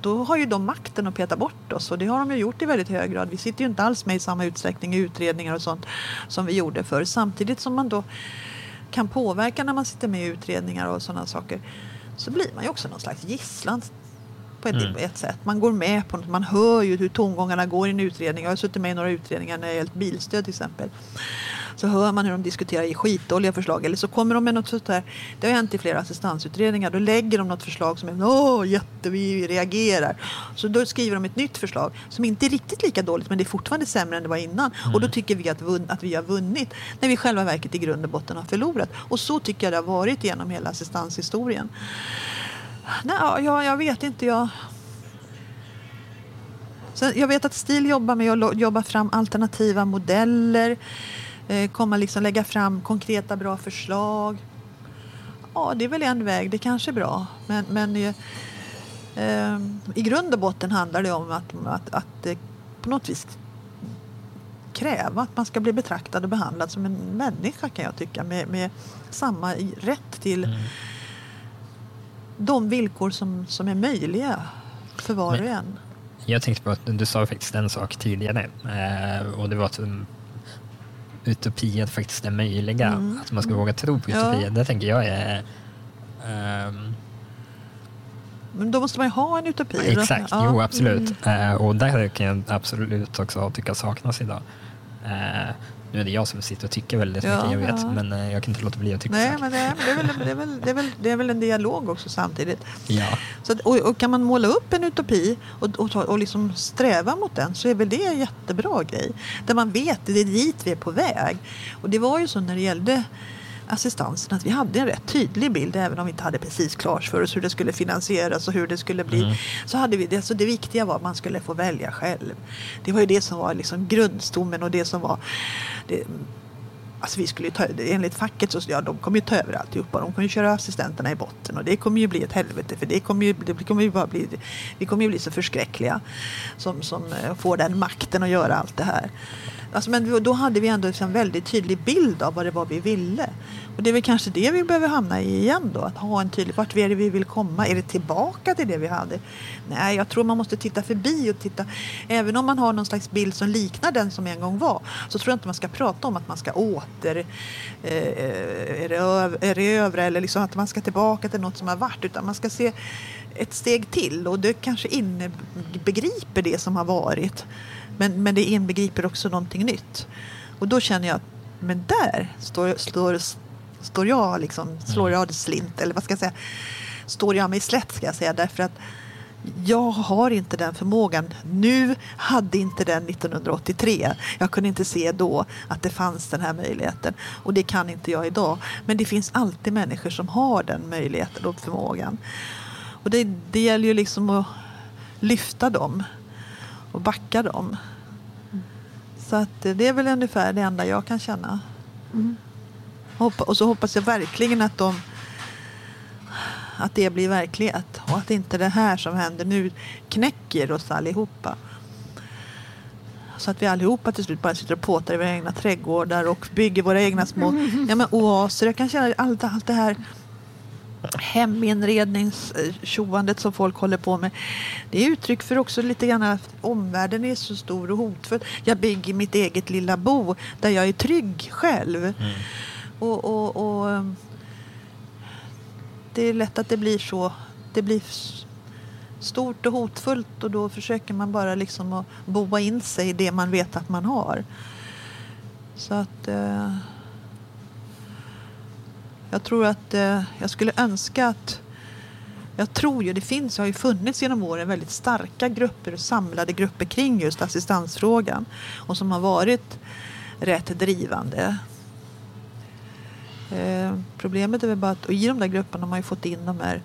C: då har ju de makten att peta bort oss och det har de ju gjort i väldigt hög grad. Vi sitter ju inte alls med i samma utsträckning i utredningar och sånt som vi gjorde förr. Samtidigt som man då kan påverka när man sitter med i utredningar och sådana saker så blir man ju också någon slags gisslan på ett, mm. ett sätt. Man går med på något, man hör ju hur tongångarna går i en utredning. Jag har suttit med i några utredningar när det gällt bilstöd till exempel så hör man hur de diskuterar i skitdåliga förslag. Eller så kommer de med något sånt där, det har hänt i flera assistansutredningar, då lägger de något förslag som är åh jätte, vi reagerar. Så då skriver de ett nytt förslag som inte är riktigt lika dåligt men det är fortfarande sämre än det var innan. Mm. Och då tycker vi att, att vi har vunnit när vi själva verket i grund och botten har förlorat. Och så tycker jag det har varit genom hela assistanshistorien. Nej, ja, jag vet inte. Jag, så jag vet att STIL jobbar med att jobba fram alternativa modeller eh, komma liksom lägga fram konkreta bra förslag. Ja, det är väl en väg, det kanske är bra. Men, men eh, eh, i grund och botten handlar det om att, att, att eh, på något vis kräva att man ska bli betraktad och behandlad som en människa kan jag tycka med, med samma rätt till mm de villkor som, som är möjliga för var och en.
B: Jag tänkte på att du sa faktiskt en sak tidigare eh, och det var att utopier faktiskt är möjliga. Mm. Att man ska våga tro på utopier. Ja. Det tänker jag är... Um...
C: Men då måste man ju ha en utopi.
B: Exakt, ja. jo absolut. Mm. Uh, och där kan jag absolut också tycka saknas idag. Nu är det jag som sitter och tycker väldigt ja, mycket, jag vet, ja. men uh, jag kan inte låta bli att tycka
C: Nej, men det, är, det, är väl, det, är väl, det, är väl, det är väl en dialog också samtidigt.
B: Ja.
C: Så att, och, och, kan man måla upp en utopi och, och, och liksom sträva mot den så är väl det en jättebra grej. Där man vet att det är dit vi är på väg. Och det var ju så när det gällde assistansen att vi hade en rätt tydlig bild även om vi inte hade precis klart för oss hur det skulle finansieras och hur det skulle bli. Mm. Så hade vi det. Så det viktiga var att man skulle få välja själv. Det var ju det som var liksom grundstommen och det som var det, Alltså vi skulle ta, enligt facket så ja, de kommer ju ta över alltihopa. De kommer ju köra assistenterna i botten och det kommer ju bli ett helvete för det kommer ju, det kommer ju bara bli, vi kommer ju bli så förskräckliga som, som eh, får den makten att göra allt det här. Alltså, men då hade vi ändå en väldigt tydlig bild av vad det var vi ville. Och det är väl kanske det vi behöver hamna i igen då. Att ha en tydlig, vart är det vi vill komma? Är det tillbaka till det vi hade? Nej, jag tror man måste titta förbi och titta. Även om man har någon slags bild som liknar den som en gång var. Så tror jag inte man ska prata om att man ska åter eh, eh erövra eller liksom att man ska tillbaka till något som har varit. Utan man ska se ett steg till och det kanske inbegriper det som har varit. Men, men det inbegriper också någonting nytt. Och då känner jag att men där står, står, står jag liksom, slår mm. jag det slint eller vad ska jag säga? Står jag mig slätt ska jag säga därför att jag har inte den förmågan. Nu hade inte den 1983. Jag kunde inte se då att det fanns den här möjligheten. Och det kan inte jag idag. Men det finns alltid människor som har den möjligheten och förmågan. Och det, det gäller ju liksom att lyfta dem och backa dem. Så att det är väl ungefär det enda jag kan känna. Mm. Och så hoppas jag verkligen att de att det blir verklighet och att inte det här som händer nu knäcker oss allihopa. Så att vi allihopa till slut bara sitter och påtar i våra egna trädgårdar och bygger våra egna små ja, men oaser. Jag kan känna allt, allt det här heminredningstjoandet som folk håller på med. Det är uttryck för också lite grann att omvärlden är så stor och hotfull. Jag bygger mitt eget lilla bo där jag är trygg själv. Mm. Och, och, och, det är lätt att det blir så. Det blir stort och hotfullt och då försöker man bara liksom att boa in sig i det man vet att man har. Så att... Eh, jag tror att eh, jag skulle önska att jag tror ju det finns, har ju funnits genom åren väldigt starka grupper, samlade grupper kring just assistansfrågan och som har varit rätt drivande. Eh, problemet är väl bara att i de där grupperna har man ju fått in de här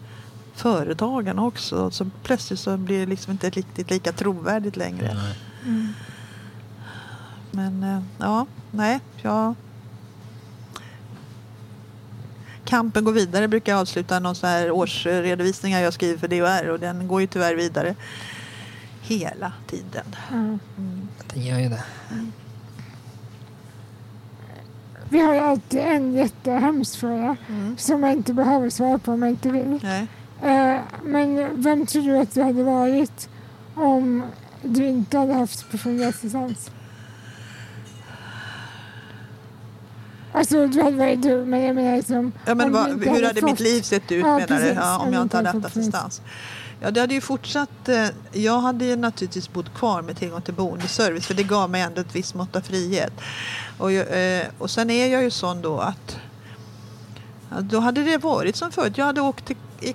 C: företagarna också. Så plötsligt så blir det liksom inte riktigt lika trovärdigt längre. Mm. Men eh, ja, nej, jag Kampen går vidare brukar jag avsluta någon sån här årsredovisningar jag skriver för DHR och den går ju tyvärr vidare hela tiden. Mm.
B: Mm. Den gör ju det. Mm.
A: Vi har ju alltid en jättehemsk fråga mm. som man inte behöver svara på om man inte vill. Nej. Uh, men vem tror du att du hade varit om du inte hade haft personlig assistans? Alltså du hade varit dum, men jag menar liksom...
C: Ja, men vad,
A: du
C: hur hade
A: fått-
C: mitt liv sett ut
A: Ja,
C: menar du?
A: precis.
C: Ja, om jag
A: du
C: inte hade haft assistans? Ja, det hade ju fortsatt. eh, Jag hade ju naturligtvis bott kvar med tillgång till boendeservice för det gav mig ändå ett visst mått av frihet. Och, eh, och sen är jag ju sån då att då hade det varit som förut. Jag hade åkt till i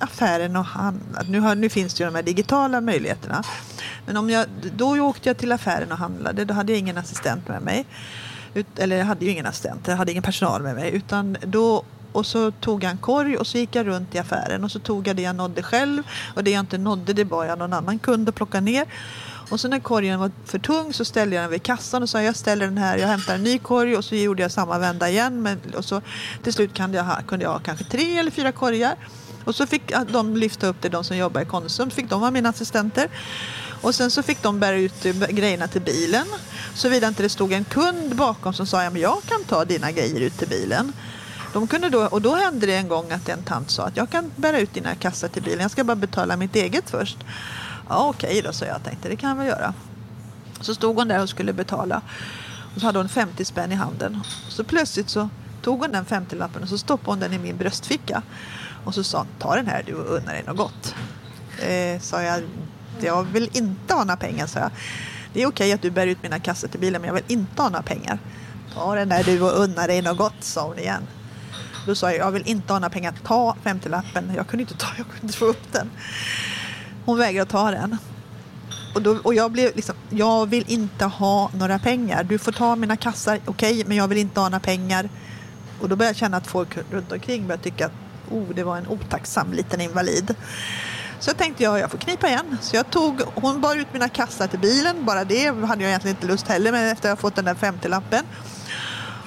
C: affären och handlat. Nu, har, nu finns det ju de här digitala möjligheterna. Men om jag, då åkte jag till affären och handlade. Då hade jag ingen assistent med mig. Ut, eller jag hade ju ingen assistent, jag hade ingen personal med mig. Utan då, och så tog jag en korg och så gick jag runt i affären och så tog jag det jag nådde själv. Och det jag inte nådde det bad jag någon annan kund att plocka ner. Och så när korgen var för tung så ställde jag den vid kassan och sa jag ställer den här, jag hämtar en ny korg och så gjorde jag samma vända igen. Men, och så till slut kunde jag, ha, kunde jag ha kanske tre eller fyra korgar. Och så fick de lyfta upp det, de som jobbar i Konsum, fick de vara mina assistenter. Och sen så fick de bära ut eh, grejerna till bilen. Såvida inte det stod en kund bakom som sa ja, men jag kan ta dina grejer ut till bilen. De kunde då, och då hände det en gång att en tant sa att jag kan bära ut dina kassar till bilen, jag ska bara betala mitt eget först. Ja okej då, sa jag tänkte det kan jag väl göra. Så stod hon där och skulle betala. Och så hade hon 50 spänn i handen. Så plötsligt så tog hon den 50-lappen och så stoppade hon den i min bröstficka. Och så sa hon, ta den här du och unna dig något gott. Eh, sa jag, jag vill inte ha några pengar, sa jag. Det är okej att du bär ut mina kassar till bilen men jag vill inte ha några pengar. Ta den där du och unna dig något gott, sa hon igen. Då sa jag, jag vill inte ha några pengar, ta 50-lappen. Jag kunde inte ta, jag kunde inte få upp den. Hon vägrade ta den. Och, då, och jag blev liksom, jag vill inte ha några pengar. Du får ta mina kassar, okej, men jag vill inte ha några pengar. Och då började jag känna att folk runt omkring började tycka att oh, det var en otacksam liten invalid. Så tänkte jag, jag får knipa igen. Så jag tog, hon bar ut mina kassar till bilen, bara det hade jag egentligen inte lust heller men efter att jag fått den där 50-lappen.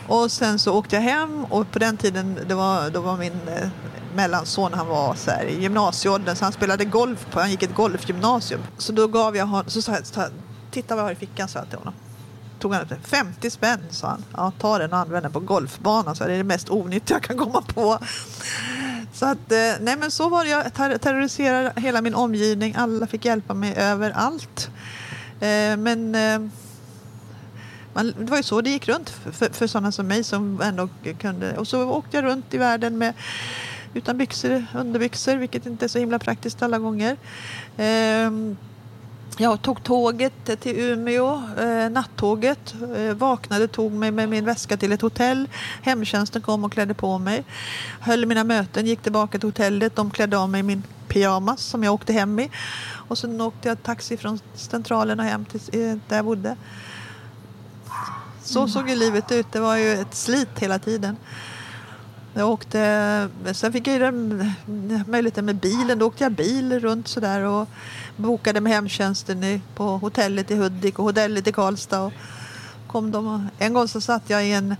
C: Och sen så åkte jag hem och på den tiden, det var, då var min eh, mellanson, han var så här, i gymnasieåldern så han spelade golf på, han gick ett golfgymnasium. Så då gav jag honom, så sa jag, titta vad jag har i fickan, sa jag till honom. Tog han upp den, 50 spänn sa han. Ja, ta den och använd den på golfbanan, så det är det mest onyttiga jag kan komma på. Så att, eh, nej men så var det, jag ter- terroriserade hela min omgivning, alla fick hjälpa mig överallt. Eh, men eh, man, det var ju så det gick runt för, för, för sådana som mig som ändå kunde. Och så åkte jag runt i världen med utan byxor, underbyxor, vilket inte är så himla praktiskt alla gånger. Jag tog tåget till Umeå, eh, nattåget, eh, vaknade, tog mig med min väska till ett hotell. Hemtjänsten kom och klädde på mig. Höll mina möten, gick tillbaka till hotellet. De klädde av mig min pyjamas som jag åkte hem i. Och sen åkte jag taxi från Centralen och hem till eh, där jag bodde. Så såg ju livet ut. Det var ju ett slit hela tiden. Jag åkte, sen fick jag ju den möjligheten med bilen. Då åkte jag bil runt sådär och bokade med hemtjänsten i, på hotellet i Hudik och hotellet i Karlstad. Och kom de och, en gång så satt jag i en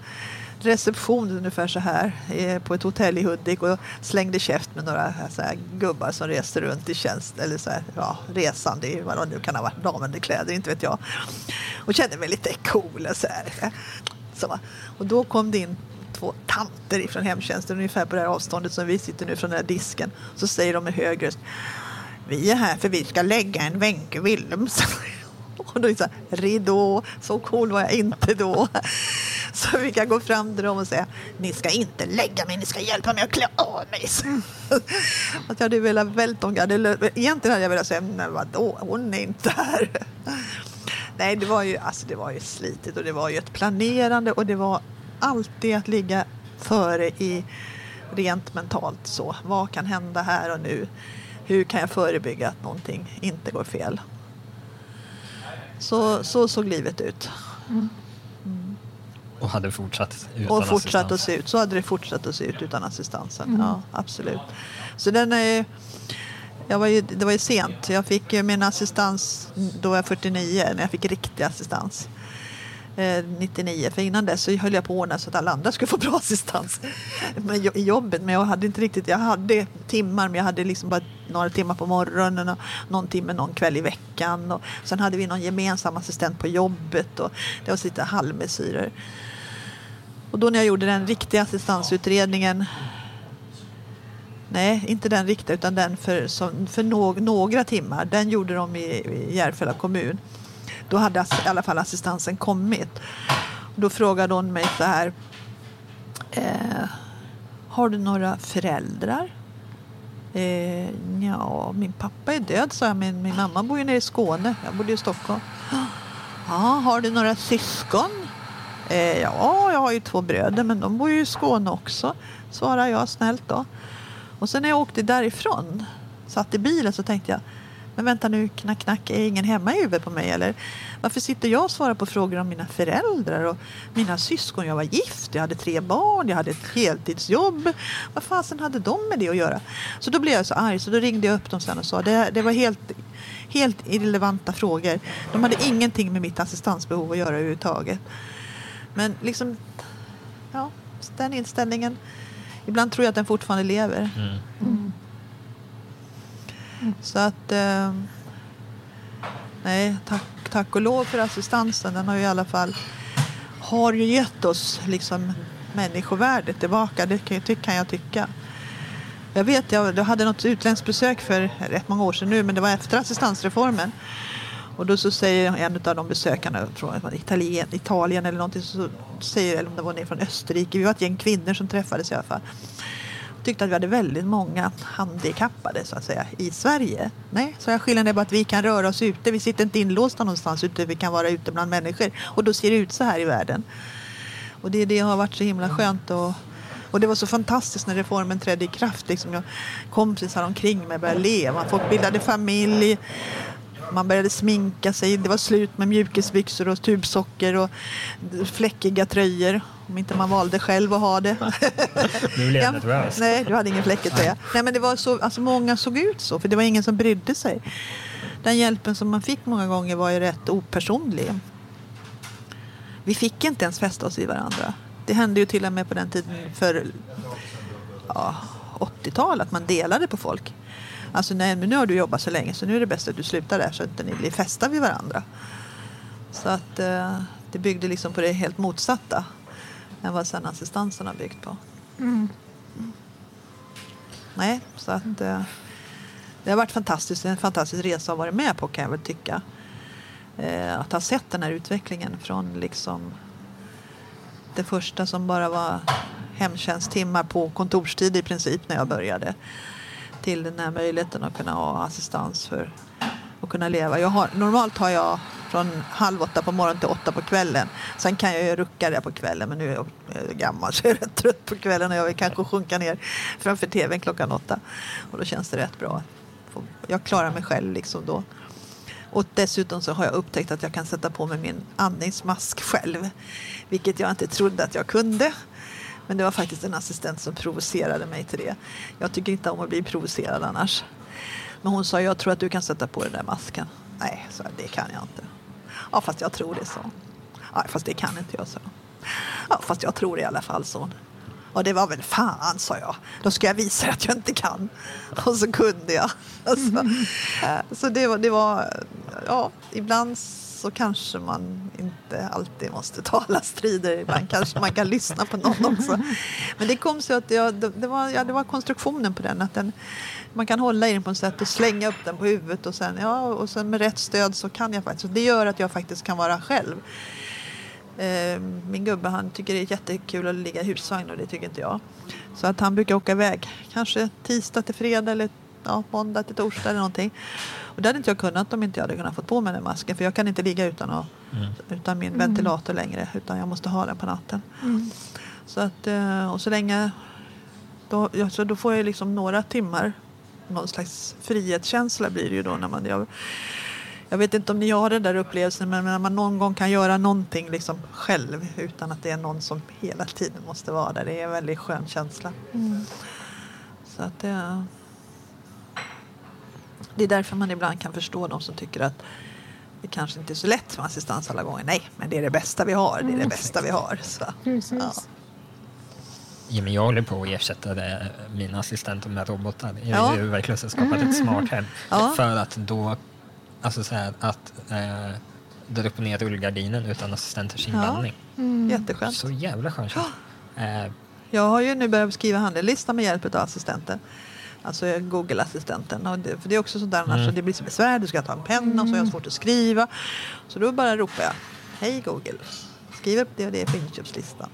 C: reception ungefär så här på ett hotell i Hudik och slängde käft med några så här, gubbar som reste runt i tjänst eller så här, ja, resande, vad de nu kan ha varit, damundekläder, inte vet jag. Och kände mig lite cool och så här. Så, och då kom det in två tanter från hemtjänsten ungefär på det här avståndet som vi sitter nu från den här disken. Så säger de med hög röst vi är här för vi ska lägga en Wenche Willumsen. Och då är det så här, ridå, så cool var jag inte då. Så fick jag gå fram till dem och säga Ni ska inte lägga mig, ni ska hjälpa mig att klä av mig. Att jag hade velat välta om Egentligen hade jag velat säga Nej vadå, hon är inte här. Nej, det var ju, alltså, det var ju slitigt och det var ju ett planerande och det var alltid att ligga före i rent mentalt så. Vad kan hända här och nu? Hur kan jag förebygga att någonting inte går fel? Så, så såg livet ut.
B: Och hade fortsatt utan
C: och fortsatt att
B: assistans.
C: se ut. Så hade det fortsatt att se ut utan assistansen.
A: Mm.
C: Ja, absolut. Så den är, jag var ju, det var ju sent. Jag fick min assistans då var jag 49 när jag fick riktig assistans. Eh, 99. För innan dess så höll jag på att ordna så att alla andra skulle få bra assistans men, i jobbet. Men jag hade inte riktigt, jag hade timmar men jag hade liksom bara några timmar på morgonen och någon timme någon kväll i veckan. Och sen hade vi någon gemensam assistent på jobbet och det var lite halvmesyrer. Och då när jag gjorde den riktiga assistansutredningen Nej, inte den riktiga utan den för, som, för no, några timmar. Den gjorde de i, i Järfälla kommun. Då hade i alla fall assistansen kommit. Då frågade hon mig så här. Eh, har du några föräldrar? Eh, ja, min pappa är död, sa jag. Min, min mamma bor ju nere i Skåne. Jag bodde i Stockholm. Ja, har du några syskon? Eh, ja, jag har ju två bröder, men de bor ju i Skåne också, svarar jag snällt då. Och sen när jag åkte därifrån, satt i bilen, så tänkte jag men vänta nu, knack, knack, är ingen hemma i huvudet på mig eller? Varför sitter jag och svarar på frågor om mina föräldrar och mina syskon? Jag var gift, jag hade tre barn, jag hade ett heltidsjobb. Vad fasen hade de med det att göra? Så då blev jag så arg, så då ringde jag upp dem sen och sa det, det var helt, helt irrelevanta frågor. De hade ingenting med mitt assistansbehov att göra överhuvudtaget. Men liksom, ja, den inställningen. Ibland tror jag att den fortfarande lever. Mm. Mm. Så att... Eh, nej, tack, tack och lov för assistansen. Den har ju i alla fall har ju gett oss liksom människovärdet tillbaka. Det kan, det kan jag tycka. Jag vet, jag, jag hade något utländskt besök för rätt många år sedan nu, men det var efter assistansreformen. Och då så säger en av de besökarna från Italien, Italien eller någonting, så säger, eller om det var ner från Österrike, vi var ett gäng kvinnor som träffades i alla fall tyckte att vi hade väldigt många handikappade så att säga i Sverige. Nej, så jag skillnaden är bara att vi kan röra oss ute. Vi sitter inte inlåsta någonstans utan Vi kan vara ute bland människor och då ser det ut så här i världen. Och det, det har varit så himla skönt och, och det var så fantastiskt när reformen trädde i kraft. Liksom jag, kompisar omkring mig började leva. Folk bildade familj. Man började sminka sig. Det var slut med mjukisbyxor och tubsocker och fläckiga tröjor. Om inte man valde själv att ha det.
B: Nu blev jag nervös.
C: Nej, du hade ingen fläckig tröja. Nej, men det var så, alltså många såg ut så, för det var ingen som brydde sig. Den hjälpen som man fick många gånger var ju rätt opersonlig. Vi fick inte ens fästa oss i varandra. Det hände ju till och med på den tiden för ja, 80-tal att man delade på folk. Alltså nej, men nu har du jobbat så länge så nu är det bäst att du slutar där så att ni blir fästa vid varandra. Så att eh, det byggde liksom på det helt motsatta än vad sen assistansen har byggt på. Mm. Nej, så att eh, det har varit fantastiskt. En fantastisk resa att vara med på kan jag väl tycka. Eh, att ha sett den här utvecklingen från liksom det första som bara var hemtjänsttimmar på kontorstid i princip när jag började till den här möjligheten att kunna ha assistans för att kunna leva. Jag har, normalt har jag från halv åtta på morgonen till åtta på kvällen. Sen kan jag ju rucka det på kvällen men nu är jag gammal så jag är rätt trött på kvällen och jag vill kanske sjunka ner framför tvn klockan åtta. Och då känns det rätt bra. Jag klarar mig själv liksom då. Och dessutom så har jag upptäckt att jag kan sätta på mig min andningsmask själv. Vilket jag inte trodde att jag kunde. Men det var faktiskt en assistent som provocerade mig till det. Jag tycker inte om att bli provocerad annars. Men hon sa, jag tror att du kan sätta på den där masken. Nej, så det kan jag inte. Ja, fast jag tror det, så. Ja, fast det kan inte jag, så. Ja, fast jag tror det i alla fall, så. Och det var väl fan, sa jag. Då ska jag visa att jag inte kan. Och så kunde jag. Alltså, så det var, det var, ja, ibland så kanske man inte alltid måste ta alla strider. Ibland kanske man kan lyssna på någon också. Men det kom så att jag, det, var, ja, det var konstruktionen på den. Att den, man kan hålla i den på något sätt och slänga upp den på huvudet och sen, ja, och sen med rätt stöd så kan jag faktiskt. det gör att jag faktiskt kan vara själv. Ehm, min gubbe han tycker det är jättekul att ligga i husvagn och det tycker inte jag. Så att han brukar åka iväg, kanske tisdag till fredag eller ja, måndag till torsdag eller någonting. Och det hade inte jag kunnat om inte jag hade kunnat få på mig den masken. För jag kan inte ligga utan, att, mm. utan min mm. ventilator längre. Utan jag måste ha den på natten. Mm. Så att, eh, och så länge... Då, så då får jag liksom några timmar. Någon slags frihetskänsla blir det ju då. När man, jag, jag vet inte om ni har den där upplevelsen men när man någon gång kan göra någonting liksom själv utan att det är någon som hela tiden måste vara där. Det är en väldigt skön känsla. Mm. Så att det, det är därför man ibland kan förstå de som tycker att det kanske inte är så lätt med assistans alla gånger. Nej, men det är det bästa vi har. Det är det mm. bästa vi har. Så, ja.
B: Ja, men jag håller på att ersätta det, mina assistenter med robotar. Jag har ja. verkligen skapat ett smart hem. Ja. För att då, alltså så här, att äh, dra upp och ner rullgardinen utan assistenters inblandning.
C: Ja. Mm. Jätteskönt.
B: Så jävla skönt. Äh,
C: jag har ju nu börjat skriva handellista med hjälp av assistenter. Alltså Google-assistenten. Och det, för det är också sådär mm. annars, det blir så besvär. Du ska ta en penna och så har jag svårt att skriva. Så då bara ropar jag. Hej Google. skriv upp det och det på inköpslistan.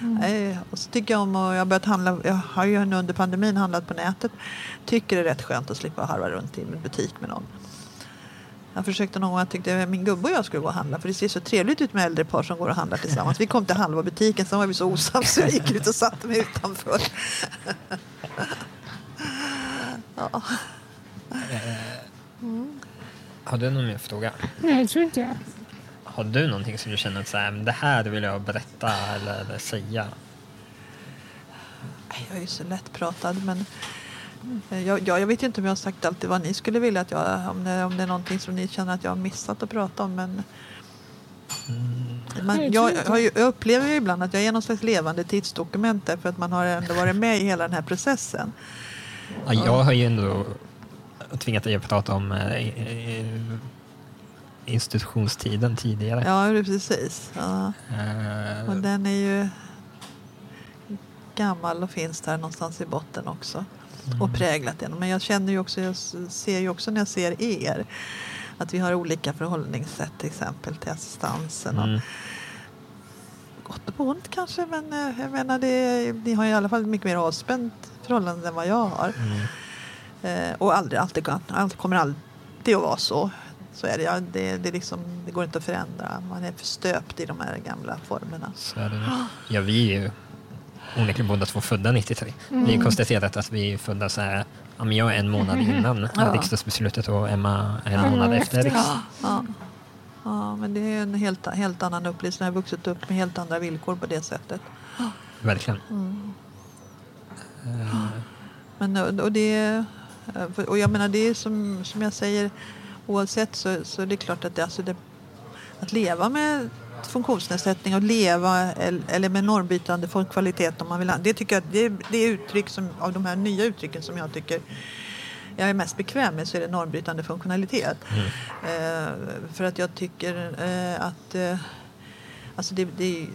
C: Mm. Och så tycker jag om att, jag har börjat handla, jag har ju nu under pandemin handlat på nätet. Tycker det är rätt skönt att slippa harva runt i en butik med någon. Jag försökte någon gång, jag tyckte min gubbe och jag skulle gå och handla för det ser så trevligt ut med äldre par som går och handlar tillsammans. Vi kom till halva butiken, sen var vi så osams så jag gick ut och satte mig utanför.
B: Ja. Mm. Har du någon mer fråga?
A: Nej, jag tror inte jag.
B: Har du någonting som du känner att så här, det här vill jag berätta eller säga?
C: Jag är ju så lättpratad men jag, jag, jag vet inte om jag har sagt alltid vad ni skulle vilja att jag, om det, om det är någonting som ni känner att jag har missat att prata om men mm. man, jag, jag, jag, upplever ju ibland att jag är någon slags levande tidsdokument för att man har ändå varit med i hela den här processen.
B: Ja, jag har ju ändå tvingat dig att prata om eh, institutionstiden tidigare.
C: Ja, precis. Ja. Uh, och den är ju gammal och finns där någonstans i botten också. Mm. Och präglat den. Men jag känner ju också, jag ser ju också när jag ser er att vi har olika förhållningssätt till exempel till assistansen. Mm. gott och ont kanske men eh, jag menar det, ni har i alla fall mycket mer avspänt förhållande än vad jag har. Mm. Eh, och aldrig, alltid, alltid kommer alltid att vara så. Så är det. Det, det, liksom, det går inte att förändra. Man är förstöpt i de här gamla formerna.
B: Så är det. Ja, vi är ju onekligen båda två födda 93. Mm. Vi har konstaterat att vi är födda så här, ja, men jag är en månad innan ja. riksdagsbeslutet och Emma en mm. månad efter. Ja,
C: ja. ja, men det är en helt, helt annan upplevelse. Jag har vuxit upp med helt andra villkor på det sättet.
B: Verkligen. Mm.
C: Uh. Men, och, det, och jag menar, det är som, som jag säger, oavsett så, så det är klart att det, alltså det, att leva med funktionsnedsättning och leva eller med normbytande kvalitet om man vill. Det tycker jag det är, det är uttryck som, av de här nya uttrycken som jag tycker jag är mest bekväm med så är det normbrytande funktionalitet. Mm. Eh, för att jag tycker eh, att eh, alltså det, det,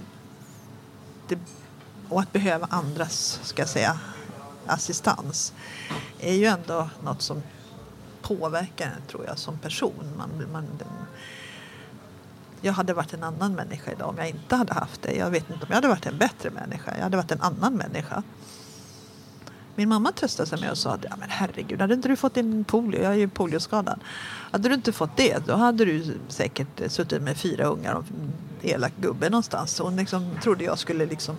C: det, och att behöva andras, ska jag säga, assistans är ju ändå något som påverkar tror jag som person. Man, man, jag hade varit en annan människa idag om jag inte hade haft det. Jag vet inte om jag hade varit en bättre människa. Jag hade varit en annan människa. Min mamma tröstade sig med och sa att ja, men herregud, hade inte du fått din polio, jag är ju polioskadad. Hade du inte fått det, då hade du säkert suttit med fyra ungar och en elak gubbe någonstans. Hon liksom trodde jag skulle liksom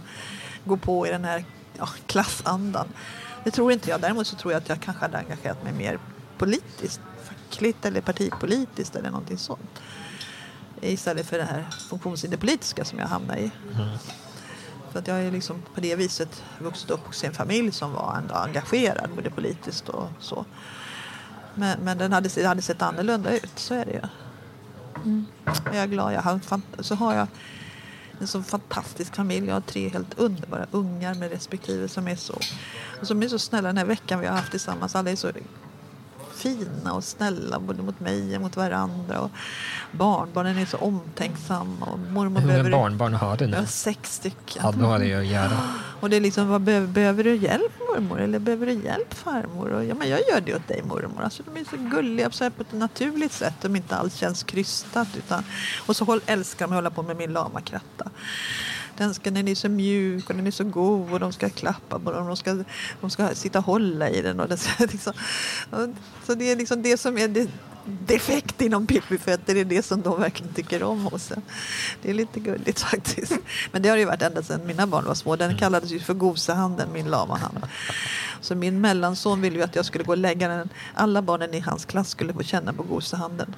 C: gå på i den här ja, klassandan. Det tror inte jag. Däremot så tror jag att jag kanske hade engagerat mig mer politiskt, fackligt eller partipolitiskt eller någonting sånt. Istället för det här funktionshinderpolitiska som jag hamnade i. Mm. För att jag är liksom på det viset vuxit upp hos en familj som var ändå engagerad både politiskt och så. Men, men den hade, hade sett annorlunda ut, så är det ju. Mm. Jag är glad. Jag har, så har jag en så fantastisk familj. Jag har tre helt underbara ungar med respektive som är så, som är så snälla den här veckan vi har haft tillsammans. Alla är så fina och snälla både mot mig och mot varandra. Och barnbarnen är så omtänksamma. Och mormor
B: Hur många barnbarn har du
C: nu? sex stycken.
B: Ja, då har det att göra.
C: Och det är liksom, vad behöver, behöver du hjälp mormor? Eller behöver du hjälp farmor? Och, ja, men jag gör det åt dig mormor. Alltså, de är så gulliga så här, på ett naturligt sätt. De inte alls känns krystat. Utan, och så håll, älskar de att hålla på med min lamakratta. Den, ska, den är så mjuk och den är så god och de ska klappa på den. De ska, de ska sitta och hålla i den. Och det, liksom, och, så det är liksom det som är det, defekt inom Pippifötter är det som de verkligen tycker om hos en. Det är lite gulligt faktiskt. Men det har ju varit ända sedan mina barn var små. Den kallades ju för gosehanden, min lamahand. Så min mellanson ville ju att jag skulle gå och lägga den. Alla barnen i hans klass skulle få känna på gosehanden.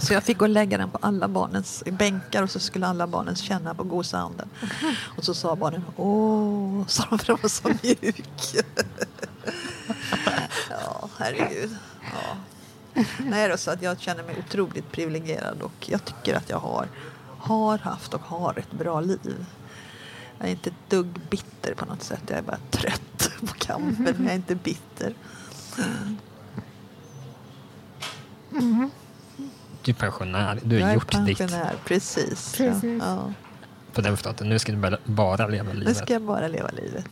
C: Så jag fick gå och lägga den på alla barnens bänkar och så skulle alla barnen känna på gosehanden. Och så sa barnen åh, sa de för den var så mjuk. ja, herregud. Ja. Nej, då, så att jag känner mig otroligt privilegierad och jag tycker att jag har, har haft och har ett bra liv. Jag är inte ett dugg bitter på något sätt. Jag är bara trött på kampen, men jag är inte bitter.
B: Mm. Du är pensionär. Du har gjort ditt.
C: Jag är pensionär, precis. precis. Ja.
B: På den fronten. Nu ska du bara leva livet.
C: Nu ska jag bara leva livet.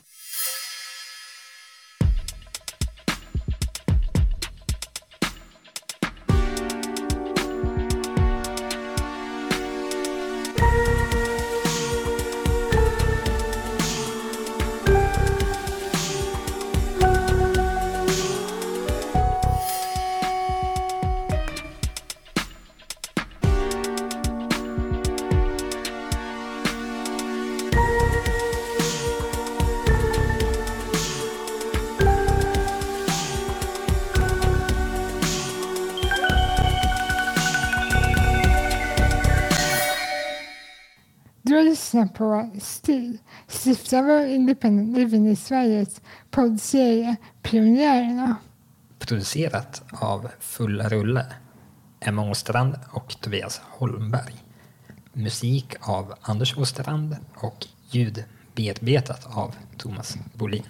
A: Du på STIL, stiftare av Independent Living i Sveriges poddserie Pionjärerna.
B: Producerat av Fulla Rulle, Emma Åstrand och Tobias Holmberg. Musik av Anders Åstrand och ljud bearbetat av Thomas Bolin.